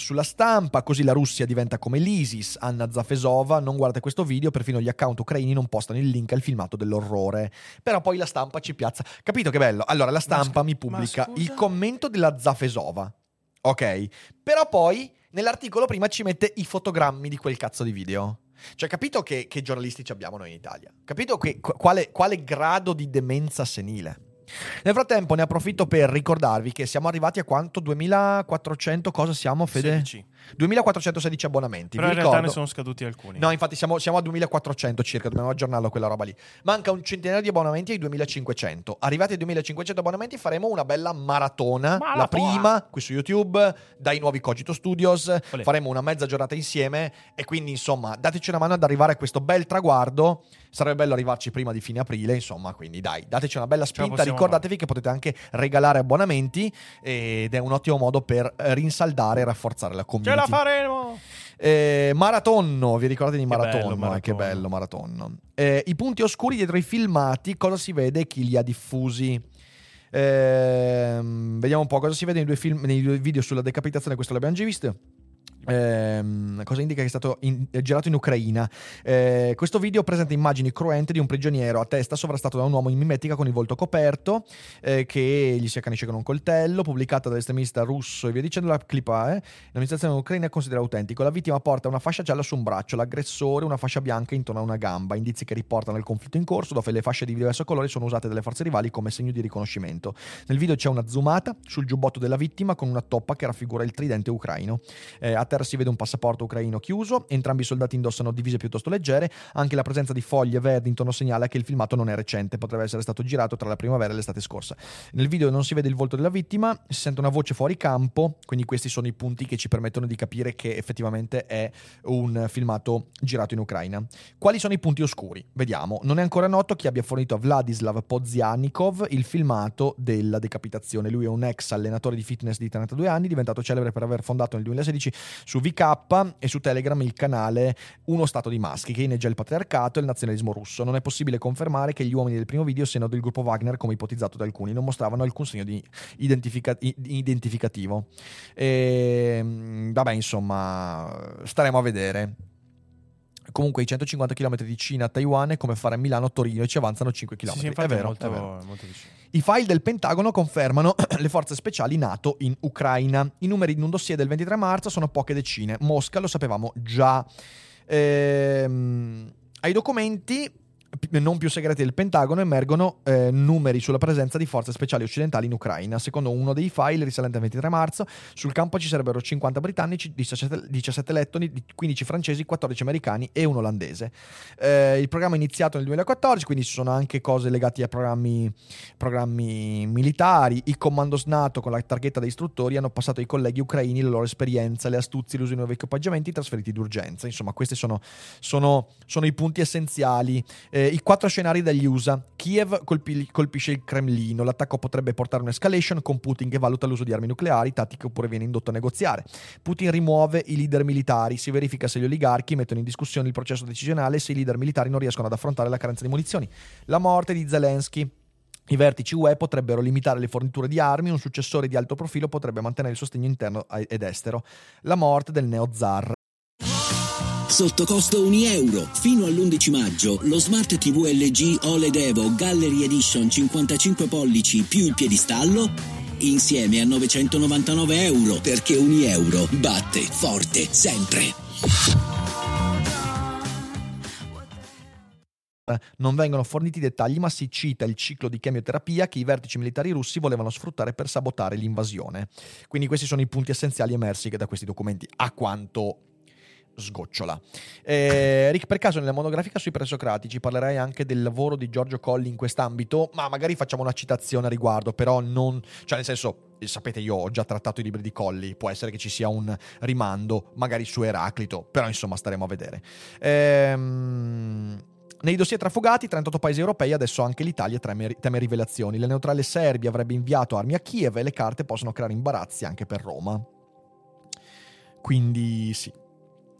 sulla stampa, così la Russia diventa come l'ISIS, Anna Zafesova, non guardate questo video, perfino gli account ucraini non postano il link al filmato dell'orrore, però poi la stampa ci piazza. Capito che bello? Allora la stampa scu- mi pubblica il commento della Zafesova, ok? Però poi nell'articolo prima ci mette i fotogrammi di quel cazzo di video. Cioè, capito che, che giornalisti ci abbiamo noi in Italia? Capito che, qu- quale, quale grado di demenza senile? Nel frattempo ne approfitto per ricordarvi che siamo arrivati a quanto? 2400 cosa siamo, Fede? 16. 2416 abbonamenti. Però Vi in realtà ricordo- ne sono scaduti alcuni. No, infatti siamo, siamo a 2400 circa, dobbiamo aggiornarlo quella roba lì. Manca un centinaio di abbonamenti ai 2500. Arrivati ai 2500 abbonamenti faremo una bella maratona, la Maratona. prima qui su YouTube, dai nuovi Cogito Studios, Olè. faremo una mezza giornata insieme e quindi insomma dateci una mano ad arrivare a questo bel traguardo. Sarebbe bello arrivarci prima di fine aprile, insomma, quindi dai, dateci una bella spinta, possiamo ricordatevi che potete anche regalare abbonamenti ed è un ottimo modo per eh, rinsaldare e rafforzare la Ce community. la faremo! Eh, Maratonno, vi ricordate di Che Maratonno? bello, eh, che Maratonno. bello Maratonno. Eh, I punti oscuri dietro i filmati, cosa si vede e chi li ha diffusi? Ehm, vediamo un po' cosa si vede nei due, film- nei due video sulla decapitazione, questo l'abbiamo già visto. Ehm, cosa indica che è stato in- è girato in Ucraina? Eh, questo video presenta immagini cruente di un prigioniero a testa sovrastato da un uomo in mimetica con il volto coperto eh, che gli si accanisce con un coltello, pubblicata dall'estremista russo e via dicendo. La clip eh, l'amministrazione ucraina considera autentico. La vittima porta una fascia gialla su un braccio, l'aggressore una fascia bianca intorno a una gamba, indizi che riportano il conflitto in corso, dove le fasce di diverso colore sono usate dalle forze rivali come segno di riconoscimento. Nel video c'è una zoomata sul giubbotto della vittima con una toppa che raffigura il tridente ucraino. Eh, a terra si vede un passaporto ucraino chiuso, entrambi i soldati indossano divise piuttosto leggere, anche la presenza di foglie verdi intorno segnala che il filmato non è recente, potrebbe essere stato girato tra la primavera e l'estate scorsa. Nel video non si vede il volto della vittima, si sente una voce fuori campo, quindi questi sono i punti che ci permettono di capire che effettivamente è un filmato girato in Ucraina. Quali sono i punti oscuri? Vediamo. Non è ancora noto chi abbia fornito a Vladislav Podzianikov il filmato della decapitazione. Lui è un ex allenatore di fitness di 32 anni, diventato celebre per aver fondato nel 2016 su VK e su Telegram il canale Uno Stato di Maschi che inneggia il patriarcato e il nazionalismo russo. Non è possibile confermare che gli uomini del primo video siano del gruppo Wagner come ipotizzato da alcuni, non mostravano alcun segno di identifica- identificativo. E, vabbè, insomma, staremo a vedere. Comunque i 150 km di Cina a Taiwan è come fare Milano-Torino e ci avanzano 5 km. Sì, sì, è vero, è molto, è vero. I file del Pentagono confermano [clears throat] le forze speciali NATO in Ucraina. I numeri in un dossier del 23 marzo sono poche decine. Mosca lo sapevamo già. Ehm, ai documenti non più segreti del Pentagono emergono eh, numeri sulla presenza di forze speciali occidentali in Ucraina. Secondo uno dei file risalente al 23 marzo, sul campo ci sarebbero 50 britannici, 17, 17 lettoni, 15 francesi, 14 americani e un olandese. Eh, il programma è iniziato nel 2014, quindi ci sono anche cose legate a programmi, programmi militari. I commandos NATO con la targhetta da istruttori hanno passato ai colleghi ucraini la loro esperienza, le astuzie, l'uso di nuovi equipaggiamenti trasferiti d'urgenza. Insomma, questi sono, sono, sono i punti essenziali. Eh, I quattro scenari degli USA. Kiev colpi- colpisce il Cremlino. L'attacco potrebbe portare a un'escalation con Putin che valuta l'uso di armi nucleari, tattica oppure viene indotto a negoziare. Putin rimuove i leader militari. Si verifica se gli oligarchi mettono in discussione il processo decisionale e se i leader militari non riescono ad affrontare la carenza di munizioni. La morte di Zelensky. I vertici UE potrebbero limitare le forniture di armi, un successore di alto profilo potrebbe mantenere il sostegno interno ed estero. La morte del neo zar. Sotto costo 1 euro. Fino all'11 maggio lo Smart TV LG OLED Evo Gallery Edition 55 pollici più il piedistallo insieme a 999 euro perché 1 euro batte forte sempre. Non vengono forniti dettagli, ma si cita il ciclo di chemioterapia che i vertici militari russi volevano sfruttare per sabotare l'invasione. Quindi questi sono i punti essenziali emersi da questi documenti, a quanto sgocciola. Eh, Rick, per caso nella monografica sui presocratici parlerai anche del lavoro di Giorgio Colli in quest'ambito, ma magari facciamo una citazione a riguardo, però non... cioè nel senso, sapete io ho già trattato i libri di Colli, può essere che ci sia un rimando magari su Eraclito, però insomma staremo a vedere. Ehm... Nei dossier trafugati, 38 paesi europei, adesso anche l'Italia teme, teme rivelazioni. La neutrale Serbia avrebbe inviato armi a Kiev e le carte possono creare imbarazzi anche per Roma. Quindi sì.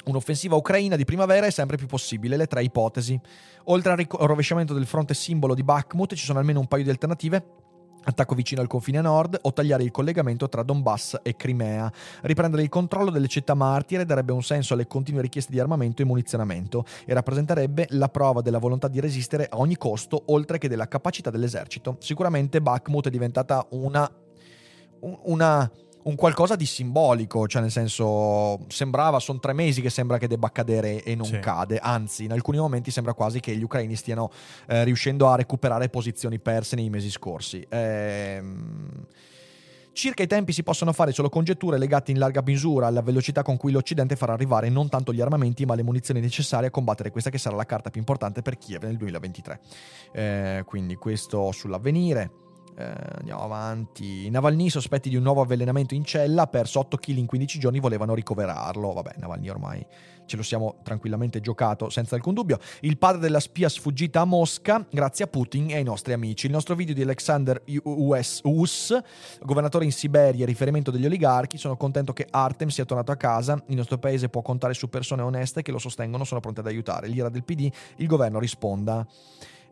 Un'offensiva ucraina di primavera è sempre più possibile, le tre ipotesi. Oltre al rovesciamento del fronte simbolo di Bakhmut ci sono almeno un paio di alternative attacco vicino al confine nord o tagliare il collegamento tra Donbass e Crimea. Riprendere il controllo delle città martire darebbe un senso alle continue richieste di armamento e munizionamento e rappresenterebbe la prova della volontà di resistere a ogni costo, oltre che della capacità dell'esercito. Sicuramente Bakhmut è diventata una... una un qualcosa di simbolico, cioè nel senso sembrava, sono tre mesi che sembra che debba cadere e non sì. cade, anzi in alcuni momenti sembra quasi che gli ucraini stiano eh, riuscendo a recuperare posizioni perse nei mesi scorsi. Ehm... Circa i tempi si possono fare solo congetture legate in larga misura alla velocità con cui l'Occidente farà arrivare non tanto gli armamenti ma le munizioni necessarie a combattere questa che sarà la carta più importante per Kiev nel 2023. Eh, quindi questo sull'avvenire. Eh, andiamo avanti. Navalny, sospetti di un nuovo avvelenamento in cella, ha perso 8 kg in 15 giorni, volevano ricoverarlo. Vabbè, Navalny ormai ce lo siamo tranquillamente giocato senza alcun dubbio. Il padre della spia sfuggita a Mosca, grazie a Putin e ai nostri amici. Il nostro video di Alexander US, US governatore in Siberia, riferimento degli oligarchi. Sono contento che Artem sia tornato a casa. Il nostro paese può contare su persone oneste che lo sostengono, sono pronte ad aiutare. L'ira del PD, il governo risponda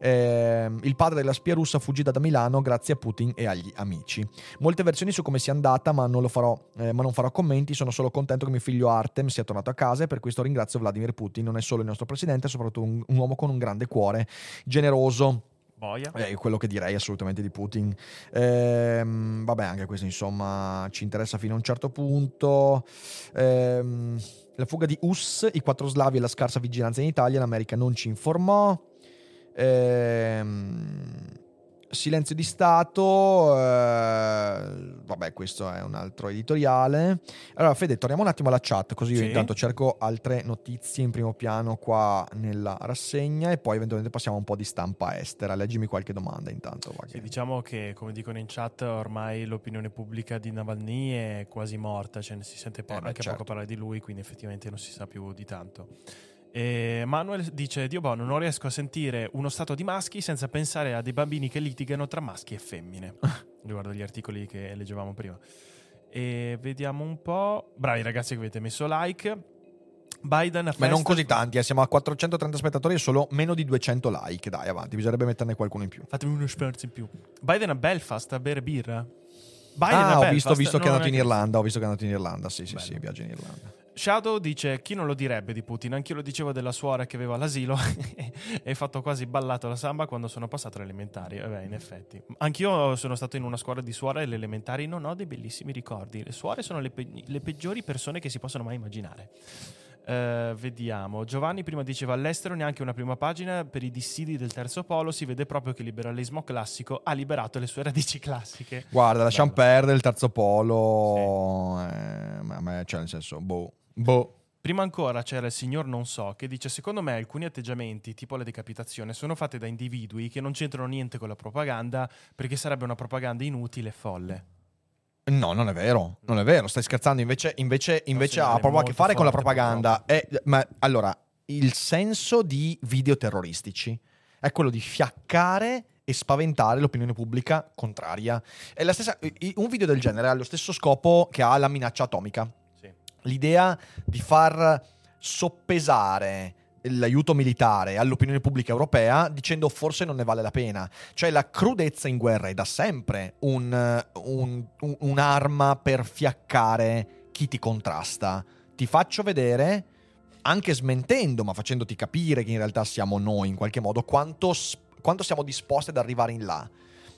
eh, il padre della spia russa fuggita da Milano grazie a Putin e agli amici. Molte versioni su come sia andata, ma non, farò, eh, ma non farò commenti. Sono solo contento che mio figlio Artem sia tornato a casa e per questo ringrazio Vladimir Putin. Non è solo il nostro presidente, è soprattutto un, un uomo con un grande cuore, generoso. È quello che direi assolutamente di Putin. Ehm, vabbè, anche questo insomma ci interessa fino a un certo punto. Ehm, la fuga di US, i quattro slavi e la scarsa vigilanza in Italia, l'America non ci informò. Ehm, Silenzio di Stato, eh, vabbè questo è un altro editoriale. Allora Fede, torniamo un attimo alla chat così io intanto cerco altre notizie in primo piano qua nella rassegna e poi eventualmente passiamo un po' di stampa estera. Leggimi qualche domanda intanto. Sì, diciamo che come dicono in chat ormai l'opinione pubblica di Navalny è quasi morta, cioè si sente po- eh, anche certo. poco parlare di lui, quindi effettivamente non si sa più di tanto. E Manuel dice: Dio buono, non riesco a sentire uno stato di maschi senza pensare a dei bambini che litigano tra maschi e femmine. Riguardo gli articoli che leggevamo prima. E vediamo un po'. Bravi ragazzi che avete messo like. Biden a Ma non così tanti, eh, siamo a 430 spettatori e solo meno di 200 like. Dai, avanti, bisognerebbe metterne qualcuno in più. Fatemi uno scherzo in più. Biden a Belfast a bere birra. Biden ah, ho visto, visto che è andato in Irlanda. Ho visto che è andato in Irlanda. Sì, sì, Bello. sì, viaggio in Irlanda. Shadow dice: Chi non lo direbbe di Putin? Anch'io lo dicevo della suora che aveva l'asilo [laughs] e fatto quasi ballato la samba quando sono passato alle elementari. Eh beh, in effetti. Anch'io sono stato in una scuola di suore alle elementari, non ho dei bellissimi ricordi. Le suore sono le, pe- le peggiori persone che si possono mai immaginare. Uh, vediamo. Giovanni prima diceva all'estero neanche una prima pagina per i dissidi del terzo polo si vede proprio che il liberalismo classico ha liberato le sue radici classiche. Guarda, lasciamo perdere il terzo polo. Sì. Eh, ma, cioè, nel senso, boh. Boh. Prima ancora c'era il signor Non So che dice: Secondo me alcuni atteggiamenti, tipo la decapitazione, sono fatti da individui che non c'entrano niente con la propaganda perché sarebbe una propaganda inutile e folle. No, non è vero, non è vero, stai scherzando. Invece, invece, invece ha proprio a che fare con la propaganda. È, ma allora, il senso di video terroristici è quello di fiaccare e spaventare l'opinione pubblica contraria. È la stessa, un video del genere ha lo stesso scopo che ha la minaccia atomica l'idea di far soppesare l'aiuto militare all'opinione pubblica europea dicendo forse non ne vale la pena. Cioè la crudezza in guerra è da sempre un, un, un, un'arma per fiaccare chi ti contrasta. Ti faccio vedere, anche smentendo, ma facendoti capire che in realtà siamo noi in qualche modo, quanto, quanto siamo disposti ad arrivare in là.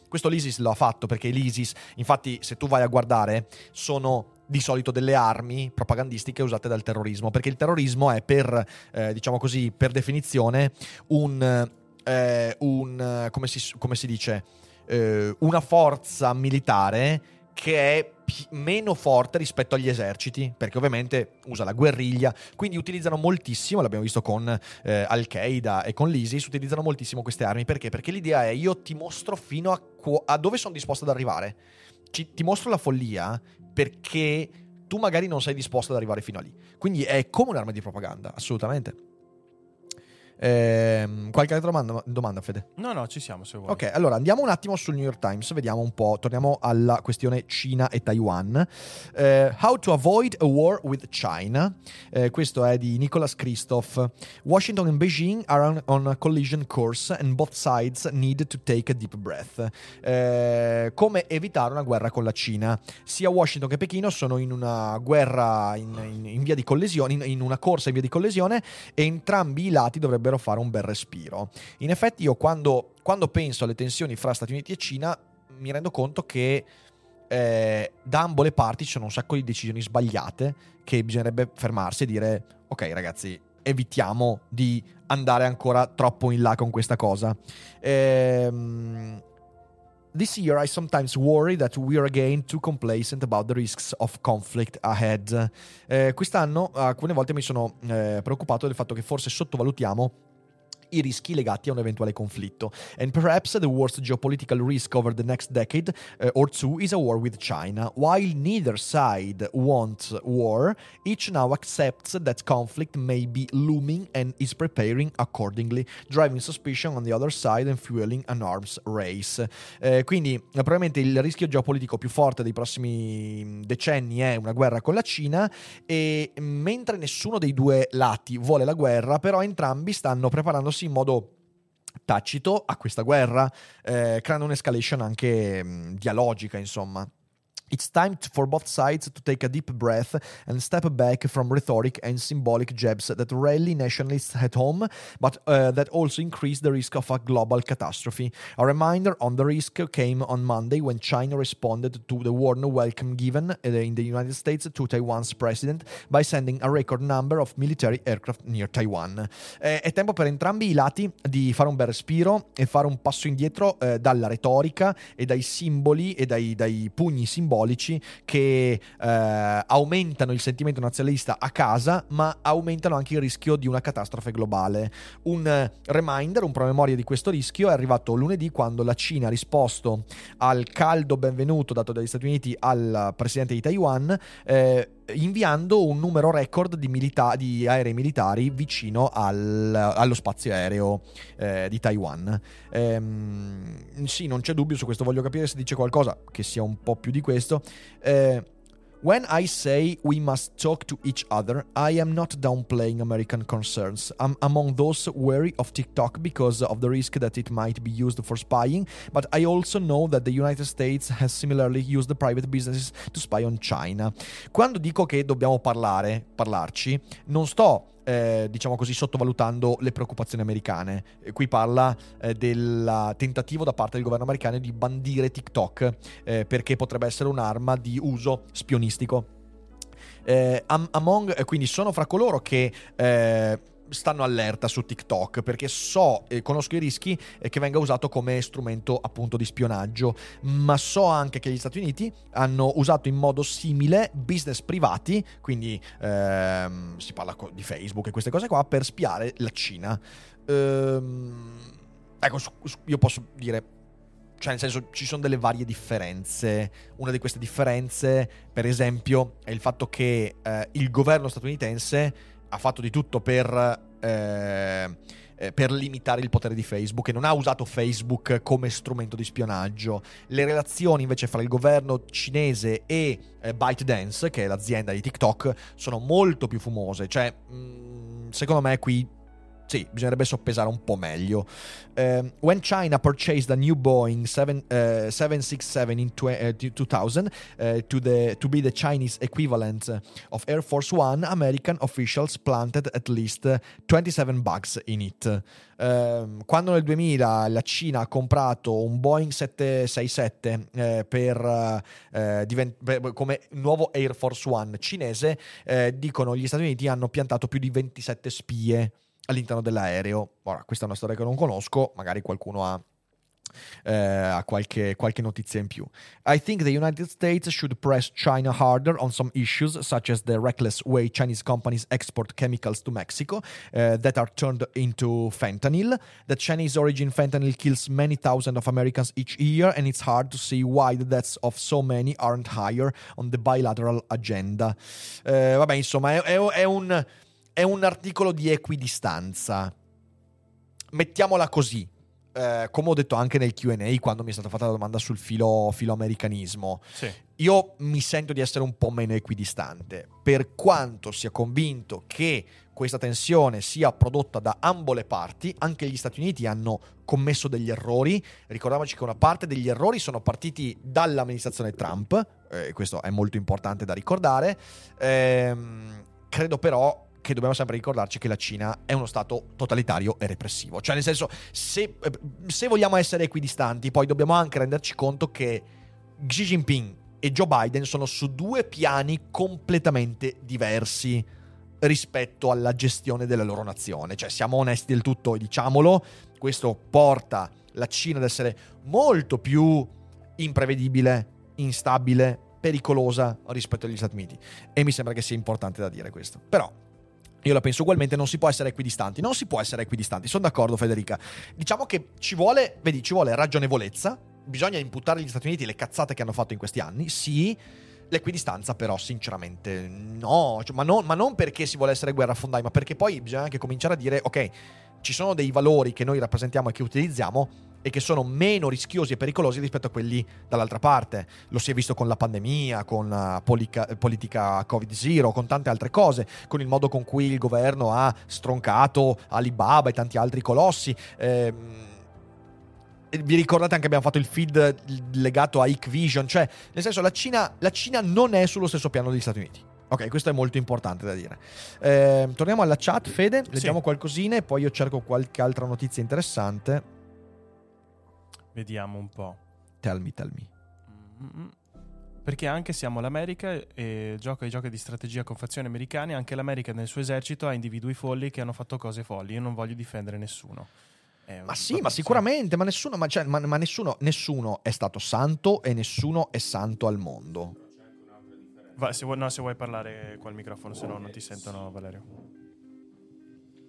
Questo l'ISIS lo ha fatto perché l'ISIS, infatti se tu vai a guardare, sono di solito delle armi propagandistiche usate dal terrorismo, perché il terrorismo è per, eh, diciamo così, per definizione un, eh, un come, si, come, si, dice, eh, una forza militare che è meno forte rispetto agli eserciti, perché ovviamente usa la guerriglia, quindi utilizzano moltissimo, l'abbiamo visto con eh, Al-Qaeda e con l'ISIS, utilizzano moltissimo queste armi, perché? Perché l'idea è io ti mostro fino a, qu- a dove sono disposto ad arrivare. Ci, ti mostro la follia perché tu magari non sei disposto ad arrivare fino a lì. Quindi è come un'arma di propaganda, assolutamente. Ehm, qualche altra domanda, domanda, Fede? No, no, ci siamo se vuoi. Ok, allora andiamo un attimo sul New York Times, vediamo un po', torniamo alla questione Cina e Taiwan. Eh, how to avoid a war with China. Eh, questo è di Nicholas Christoph. Washington and Beijing are on, on, a collision course and both sides need to take a deep breath. Eh, come evitare una guerra con la Cina? Sia Washington che Pechino sono in una guerra in, in, in via di collisione, in, in una corsa in via di collisione e entrambi i lati dovrebbero fare un bel respiro. In effetti io quando, quando penso alle tensioni fra Stati Uniti e Cina mi rendo conto che eh, da ambo le parti ci sono un sacco di decisioni sbagliate che bisognerebbe fermarsi e dire ok ragazzi evitiamo di andare ancora troppo in là con questa cosa. Ehm, This year, I sometimes worry that we are again too complacent about the risks of conflict ahead. Eh, quest'anno, alcune volte mi sono eh, preoccupato del fatto che forse sottovalutiamo i rischi legati a un eventuale conflitto. And perhaps the worst geopolitical risk over the next decade uh, or two is a war with China. While neither side wants war, each now accepts that conflict may be looming and is preparing accordingly, driving suspicion on the other side and fueling an arms race. Eh, quindi, probabilmente il rischio geopolitico più forte dei prossimi decenni è una guerra con la Cina e mentre nessuno dei due lati vuole la guerra, però entrambi stanno preparandosi in modo tacito a questa guerra, eh, creando un'escalation anche mh, dialogica, insomma. It's time for both sides to take a deep breath and step back from rhetoric and symbolic jabs that rally nationalists at home, but uh, that also increase the risk of a global catastrophe. A reminder on the risk came on Monday when China responded to the warm welcome given uh, in the United States to Taiwan's president by sending a record number of military aircraft near Taiwan. Eh, è tempo per entrambi i lati di fare un bel respiro e fare un passo indietro eh, dalla retorica e dai simboli e dai, dai pugni simbolici simbolici che eh, aumentano il sentimento nazionalista a casa, ma aumentano anche il rischio di una catastrofe globale. Un reminder, un promemoria di questo rischio è arrivato lunedì quando la Cina ha risposto al caldo benvenuto dato dagli Stati Uniti al presidente di Taiwan. Eh, inviando un numero record di, milita- di aerei militari vicino al, allo spazio aereo eh, di Taiwan. Ehm, sì, non c'è dubbio su questo, voglio capire se dice qualcosa che sia un po' più di questo. Eh, When I say we must talk to each other, I am not downplaying American concerns. I'm among those wary of TikTok because of the risk that it might be used for spying, but I also know that the United States has similarly used private businesses to spy on China. Quando dico che dobbiamo parlare, parlarci, non sto eh, diciamo così, sottovalutando le preoccupazioni americane. qui parla eh, del tentativo da parte del governo americano di bandire TikTok eh, perché potrebbe essere un'arma di uso spionistico. Eh, among, eh, quindi sono fra coloro che stanno allerta su TikTok perché so e conosco i rischi che venga usato come strumento appunto di spionaggio, ma so anche che gli Stati Uniti hanno usato in modo simile business privati, quindi ehm, si parla di Facebook e queste cose qua, per spiare la Cina. Ehm, ecco, io posso dire cioè, nel senso, ci sono delle varie differenze. Una di queste differenze, per esempio, è il fatto che eh, il governo statunitense ha fatto di tutto per, eh, eh, per, limitare il potere di Facebook e non ha usato Facebook come strumento di spionaggio. Le relazioni invece fra il governo cinese e eh, ByteDance, che è l'azienda di TikTok, sono molto più fumose. Cioè, mh, mm, secondo me qui sì, bisognerebbe soppesare un po' meglio. Um, when China purchased a new Boeing 7, uh, 767 in tw- uh, 2000 uh, to, the, to be the Chinese equivalent of Air Force One, American officials planted at least 27 bugs in it. Um, quando nel 2000 la Cina ha comprato un Boeing 767 eh, per, eh, divent- per, come nuovo Air Force One cinese, eh, dicono gli Stati Uniti hanno piantato più di 27 spie all'interno dell'aereo. Ora, questa è una storia che non conosco, magari qualcuno ha Uh, qualche, qualche, notizia in più. I think the United States should press China harder on some issues, such as the reckless way Chinese companies export chemicals to Mexico uh, that are turned into fentanyl. The Chinese origin fentanyl kills many thousands of Americans each year, and it's hard to see why the deaths of so many aren't higher on the bilateral agenda. Uh, vabbè, insomma, è, è, è un è un articolo di equidistanza. mettiamola così. eh, come ho detto anche nel QA quando mi è stata fatta la domanda sul filo, americanismo, Sì. io mi sento di essere un po' meno equidistante. Per quanto sia convinto che questa tensione sia prodotta da ambo le parti, anche gli Stati Uniti hanno commesso degli errori. Ricordiamoci che una parte degli errori sono partiti dall'amministrazione Trump, e questo è molto importante da ricordare. Ehm, credo però che dobbiamo sempre ricordarci che la Cina è uno stato totalitario e repressivo. Cioè, nel senso, se, eh, se vogliamo essere equidistanti, poi dobbiamo anche renderci conto che Xi Jinping e Joe Biden sono su due piani completamente diversi rispetto alla gestione della loro nazione. Cioè, siamo onesti del tutto e diciamolo, questo porta la Cina ad essere molto più imprevedibile, instabile, pericolosa rispetto agli Stati Uniti. E mi sembra che sia importante da dire questo. Però io la penso ugualmente, non si può essere equidistanti. Non si può essere equidistanti, sono d'accordo Federica. Diciamo che ci vuole, vedi, ci vuole ragionevolezza, bisogna imputare agli Stati Uniti le cazzate che hanno fatto in questi anni, sì. L'equidistanza però sinceramente no, Cioè, ma, non, ma non perché si vuole essere guerrafondai, ma perché poi bisogna anche cominciare a dire ok, ci sono dei valori che noi rappresentiamo e che utilizziamo e che sono meno rischiosi e pericolosi rispetto a quelli dall'altra parte. Lo si è visto con la pandemia, con la polica- politica Covid-0, con tante altre cose, con il modo con cui il governo ha stroncato Alibaba e tanti altri colossi. Ehm, vi ricordate anche che abbiamo fatto il feed legato a Hikvision, cioè nel senso la Cina, la Cina non è sullo stesso piano degli Stati Uniti. Ok, questo è molto importante da dire. Eh, torniamo alla chat, Fede, leggiamo Sì. qualcosina e poi io cerco qualche altra notizia interessante. Vediamo un po'. Tell me, tell me. Perché anche siamo l'America e gioca ai giochi di strategia con fazioni americane, anche l'America nel suo esercito ha individui folli che hanno fatto cose folli. Io non voglio difendere nessuno. È Ma sì, ma sicuramente, ma nessuno, ma, cioè, ma- ma nessuno, nessuno è stato santo e nessuno è santo al mondo. Va, se, vuoi, no, se vuoi parlare qua al microfono, se no non ti sentono, Valerio.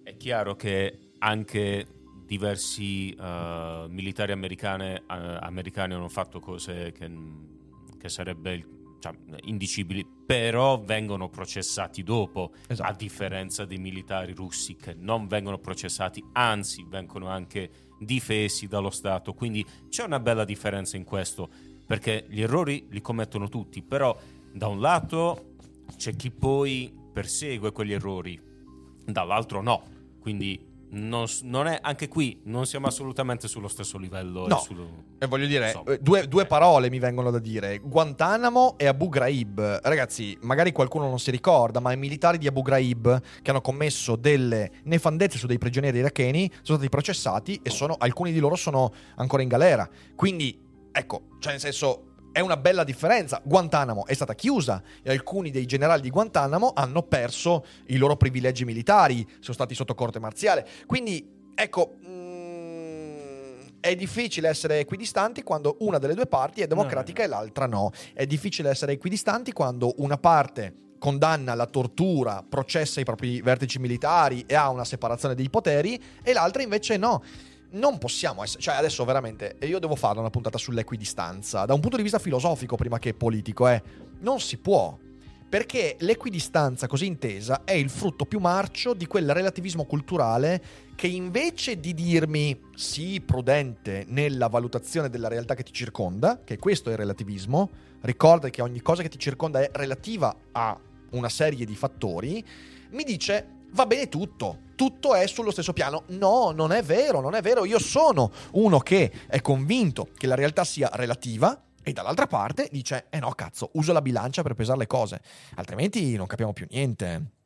È chiaro che anche diversi eh, militari americane- eh, americani hanno fatto cose che, che sarebbe cioè, indicibili, però vengono processati dopo, Esatto. a differenza dei militari russi che non vengono processati, anzi vengono anche difesi dallo Stato. Quindi c'è una bella differenza in questo, perché gli errori li commettono tutti, però da un lato c'è chi poi persegue quegli errori, dall'altro no. Quindi non, non è, anche qui non siamo assolutamente sullo stesso livello. e No. sullo- E voglio dire, Insomma. eh, due, due parole mi vengono da dire. Guantanamo e Abu Ghraib. Ragazzi, magari qualcuno non si ricorda, ma i militari di Abu Ghraib che hanno commesso delle nefandezze su dei prigionieri iracheni sono stati processati e sono- alcuni di loro sono ancora in galera. Quindi, ecco, cioè nel senso... È una bella differenza. Guantanamo è stata chiusa e alcuni dei generali di Guantanamo hanno perso i loro privilegi militari, sono stati sotto corte marziale. Quindi, ecco, mm, è difficile essere equidistanti quando una delle due parti è democratica e l'altra no. È difficile essere equidistanti quando una parte condanna la tortura, processa i propri vertici militari e ha una separazione dei poteri e l'altra invece no. Non possiamo essere, cioè adesso veramente, io devo fare una puntata sull'equidistanza, da un punto di vista filosofico prima che politico, eh, non si può. Perché l'equidistanza così intesa è il frutto più marcio di quel relativismo culturale che invece di dirmi sii prudente nella valutazione della realtà che ti circonda, che questo è il relativismo, ricorda che ogni cosa che ti circonda è relativa a una serie di fattori, mi dice va bene tutto, tutto è sullo stesso piano. No, non è vero, non è vero, io sono uno che è convinto che la realtà sia relativa e dall'altra parte dice eh no cazzo, uso la bilancia per pesare le cose, altrimenti non capiamo più niente.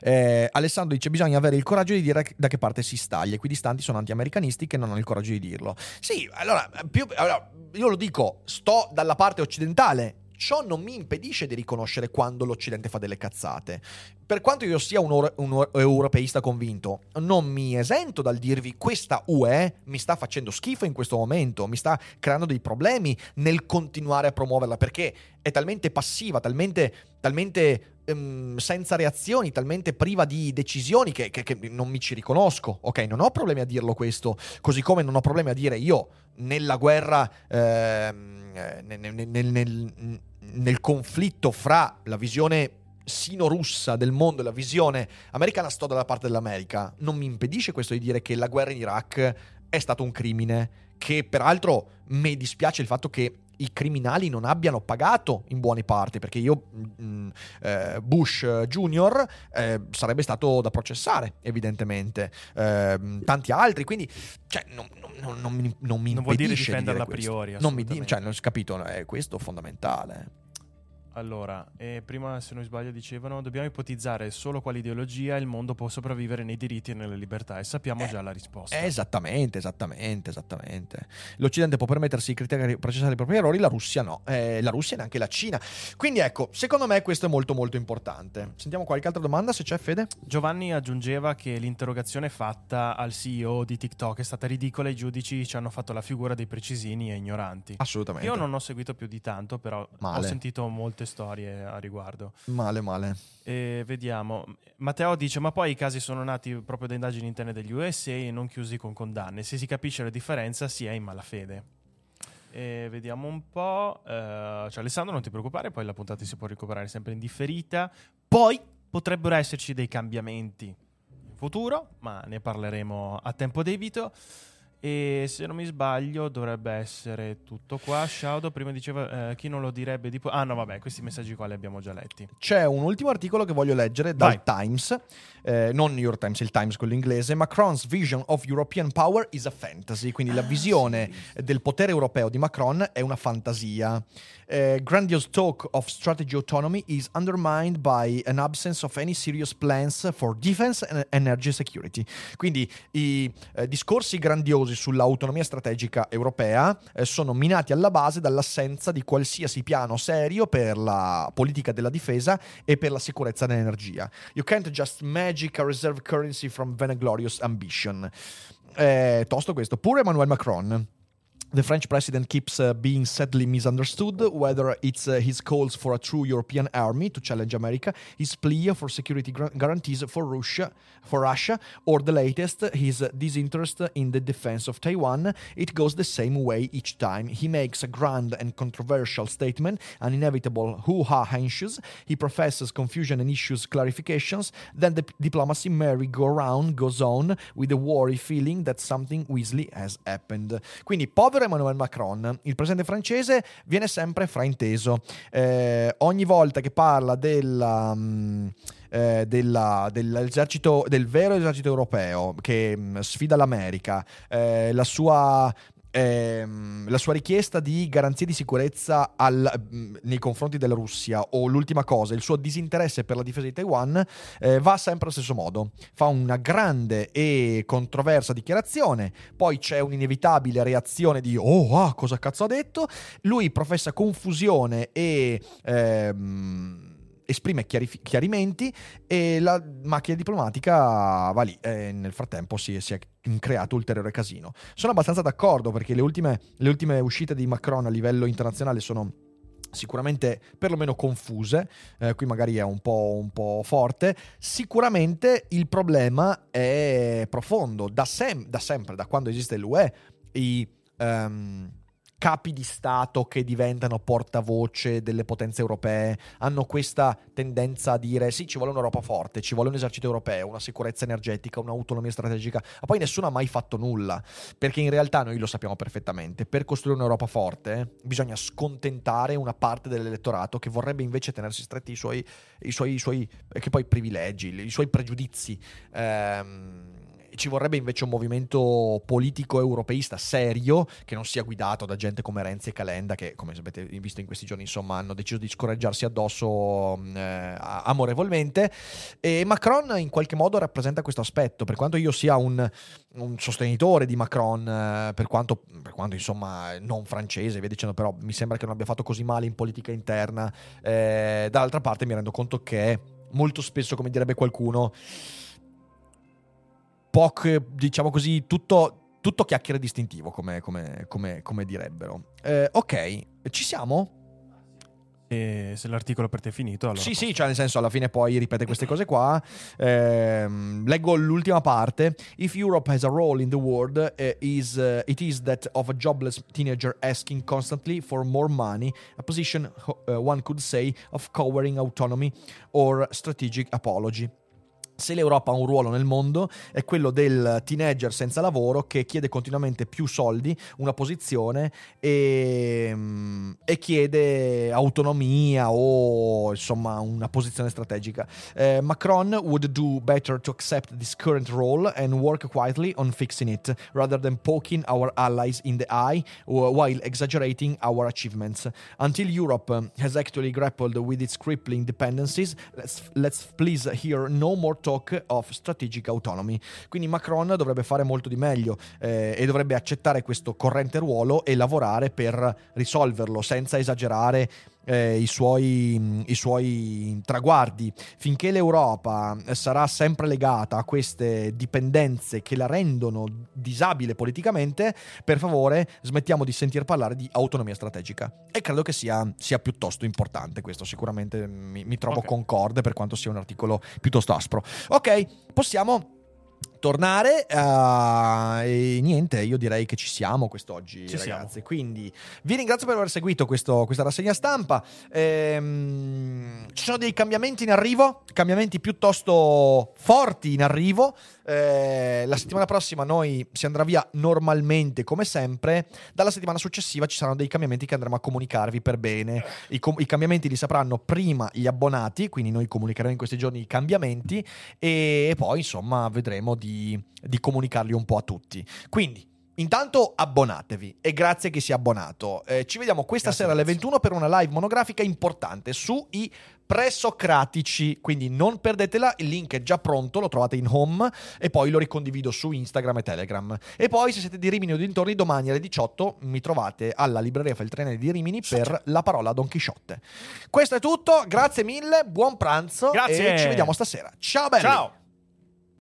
Eh, Alessandro dice: Bisogna avere il coraggio di dire da che parte si sta. Gli equidistanti sono anti-americanisti che non hanno il coraggio di dirlo. Sì, allora, più- allora, io lo dico: sto dalla parte occidentale. Ciò non mi impedisce di riconoscere quando l'Occidente fa delle cazzate. Per quanto io sia un, oro- un oro- europeista convinto, non mi esento dal dirvi questa UE mi sta facendo schifo in questo momento, mi sta creando dei problemi nel continuare a promuoverla perché è talmente passiva, talmente, talmente ehm, senza reazioni, talmente priva di decisioni che, che- che non mi ci riconosco. Ok, non ho problemi a dirlo questo, così come non ho problemi a dire io nella guerra, ehm, eh, nel- nel- nel- nel conflitto fra la visione sino-russa del mondo e la visione americana, sto dalla parte dell'America. Non mi impedisce questo di dire che la guerra in Iraq è stato un crimine, che peraltro mi dispiace il fatto che i criminali non abbiano pagato in buone parti, perché io, mh, eh, Bush Junior, eh, sarebbe stato da processare, evidentemente, eh, tanti altri, quindi cioè, non, non, non, mi, non mi Non vuol dire impedisce di difenderla a priori, Non mi di- cioè, non ho capito, è questo fondamentale. Allora, eh, prima se non sbaglio dicevano dobbiamo ipotizzare solo quale ideologia il mondo può sopravvivere nei diritti e nelle libertà e sappiamo Eh, già la risposta. Esattamente, esattamente, esattamente. L'Occidente può permettersi di criticare e processare i propri errori, la Russia no. Eh, la Russia e neanche la Cina. Quindi ecco, secondo me questo è molto molto importante. Sentiamo qualche altra domanda se c'è Fede. Giovanni aggiungeva che l'interrogazione fatta al CEO di TikTok è stata ridicola e i giudici ci hanno fatto la figura dei precisini e ignoranti. Assolutamente. Io non ho seguito più di tanto, però ho Male. sentito molte storie a riguardo. Male, male. E vediamo. Matteo dice: Ma poi i casi sono nati proprio da indagini interne degli USA e non chiusi con condanne. Se si capisce la differenza, si è in malafede. E vediamo un po'. eh, cioè, Alessandro, non ti preoccupare, poi la puntata si può recuperare sempre in differita. Poi potrebbero esserci dei cambiamenti in futuro, ma ne parleremo a tempo debito. E se non mi sbaglio, dovrebbe essere tutto qua. Shaudo prima diceva eh, chi non lo direbbe di. Ah, no, vabbè, questi messaggi qua li abbiamo già letti. C'è un ultimo articolo che voglio leggere dal Times, eh, non New York Times, il Times quello inglese. Macron's vision of European power is a fantasy. Quindi la visione del potere europeo di Macron è una fantasia. Eh, grandiose talk of strategy autonomy is undermined by an absence of any serious plans for defense and energy security. Quindi i eh, discorsi grandiosi sull'autonomia strategica europea eh, sono minati alla base dall'assenza di qualsiasi piano serio per la politica della difesa e per la sicurezza dell'energia. You can't just magic a reserve currency from vainglorious ambition. Eh, tosto questo. Pure Emmanuel Macron. The French president keeps uh, being sadly misunderstood, whether it's uh, his calls for a true European army to challenge America, his plea for security gra- guarantees for Russia, for Russia, or the latest, his disinterest in the defense of Taiwan. It goes the same way each time. He makes a grand and controversial statement, an inevitable hoo-ha ensues. He professes confusion and issues clarifications. Then the diplomacy merry-go-round goes on with a worry feeling that something Weasley has happened. Quindi, povero Emmanuel Macron, il presidente francese viene sempre frainteso. Eh, ogni volta che parla della. eh, della- del vero esercito europeo che mm, sfida l'America, eh, la sua ehm, la sua richiesta di garanzie di sicurezza al- mh, nei confronti della Russia o l'ultima cosa, il suo disinteresse per la difesa di Taiwan, eh, va sempre allo stesso modo. Fa una grande e controversa dichiarazione, poi c'è un'inevitabile reazione di oh, ah, cosa cazzo ha detto? Lui professa confusione e... ehm, esprime chiarif- chiarimenti e la macchina diplomatica va lì e nel frattempo si, si è creato ulteriore casino. Sono abbastanza d'accordo perché le ultime, le ultime uscite di Macron a livello internazionale sono sicuramente perlomeno confuse, eh, qui magari è un po', un po' forte, sicuramente il problema è profondo, da, sem- da sempre, da quando esiste l'UE, i... ehm, capi di Stato che diventano portavoce delle potenze europee hanno questa tendenza a dire sì, ci vuole un'Europa forte, ci vuole un esercito europeo, una sicurezza energetica, un'autonomia strategica, ma poi nessuno ha mai fatto nulla, perché in realtà noi lo sappiamo perfettamente, per costruire un'Europa forte bisogna scontentare una parte dell'elettorato che vorrebbe invece tenersi stretti i suoi, i suoi, i suoi eh, che poi privilegi, i suoi pregiudizi. Ehm, ci vorrebbe invece un movimento politico europeista serio che non sia guidato da gente come Renzi e Calenda che come avete visto in questi giorni insomma hanno deciso di scorreggiarsi addosso eh, amorevolmente. E Macron in qualche modo rappresenta questo aspetto. Per quanto io sia un, un sostenitore di Macron eh, per, quanto, per quanto insomma non francese via dicendo però mi sembra che non abbia fatto così male in politica interna eh, dall'altra parte mi rendo conto che molto spesso come direbbe qualcuno poco, diciamo così, tutto, tutto chiacchiere distintivo, come, come- come- come direbbero. Eh, ok, ci siamo? E se l'articolo per te è finito, allora. Sì, sì, cioè nel senso alla fine poi ripete queste cose qua. Ehm, leggo l'ultima parte. If Europe has a role in the world, eh, is, eh, it is that of a jobless teenager asking constantly for more money, a position uh, one could say of cowering autonomy or strategic apology. Se l'Europa ha un ruolo nel mondo è quello del teenager senza lavoro che chiede continuamente più soldi, una posizione e, mm, e chiede autonomia o insomma una posizione strategica. Eh, Macron would do better to accept this current role and work quietly on fixing it rather than poking our allies in the eye while exaggerating our achievements. Until Europe has actually grappled with its crippling dependencies, let's, let's please hear no more talk of strategic autonomy. Quindi Macron dovrebbe fare molto di meglio eh, e dovrebbe accettare questo corrente ruolo e lavorare per risolverlo senza esagerare eh, i, suoi, i, suoi, traguardi. Finché l'Europa sarà sempre legata a queste dipendenze che la rendono disabile politicamente, per favore smettiamo di sentir parlare di autonomia strategica. E credo che sia, sia piuttosto importante questo, sicuramente mi, mi trovo okay. concorde per quanto sia un articolo piuttosto aspro. Ok, possiamo tornare uh, e niente, io direi che ci siamo quest'oggi ci ragazzi, siamo. quindi vi ringrazio per aver seguito questo, questa rassegna stampa, ehm, ci sono dei cambiamenti in arrivo, cambiamenti piuttosto forti in arrivo, eh, la settimana prossima noi si andrà via normalmente come sempre, dalla settimana successiva ci saranno dei cambiamenti che andremo a comunicarvi per bene, i, com- i cambiamenti li sapranno prima gli abbonati, quindi noi comunicheremo in questi giorni i cambiamenti. E poi insomma vedremo di di, comunicarli un po' a tutti. Quindi, Intanto abbonatevi e grazie che sia abbonato. Eh, ci vediamo questa grazie, sera alle 21 per una live monografica importante sui presocratici, quindi non perdetela, il link è già pronto, lo trovate in home e poi lo ricondivido su Instagram e Telegram. E poi se siete di Rimini o dintorni domani alle 18 mi trovate alla libreria Feltrinelli di Rimini per la parola Don Chisciotte. Questo è tutto, grazie mille, buon pranzo grazie. e ci vediamo stasera. Ciao belli! Ciao!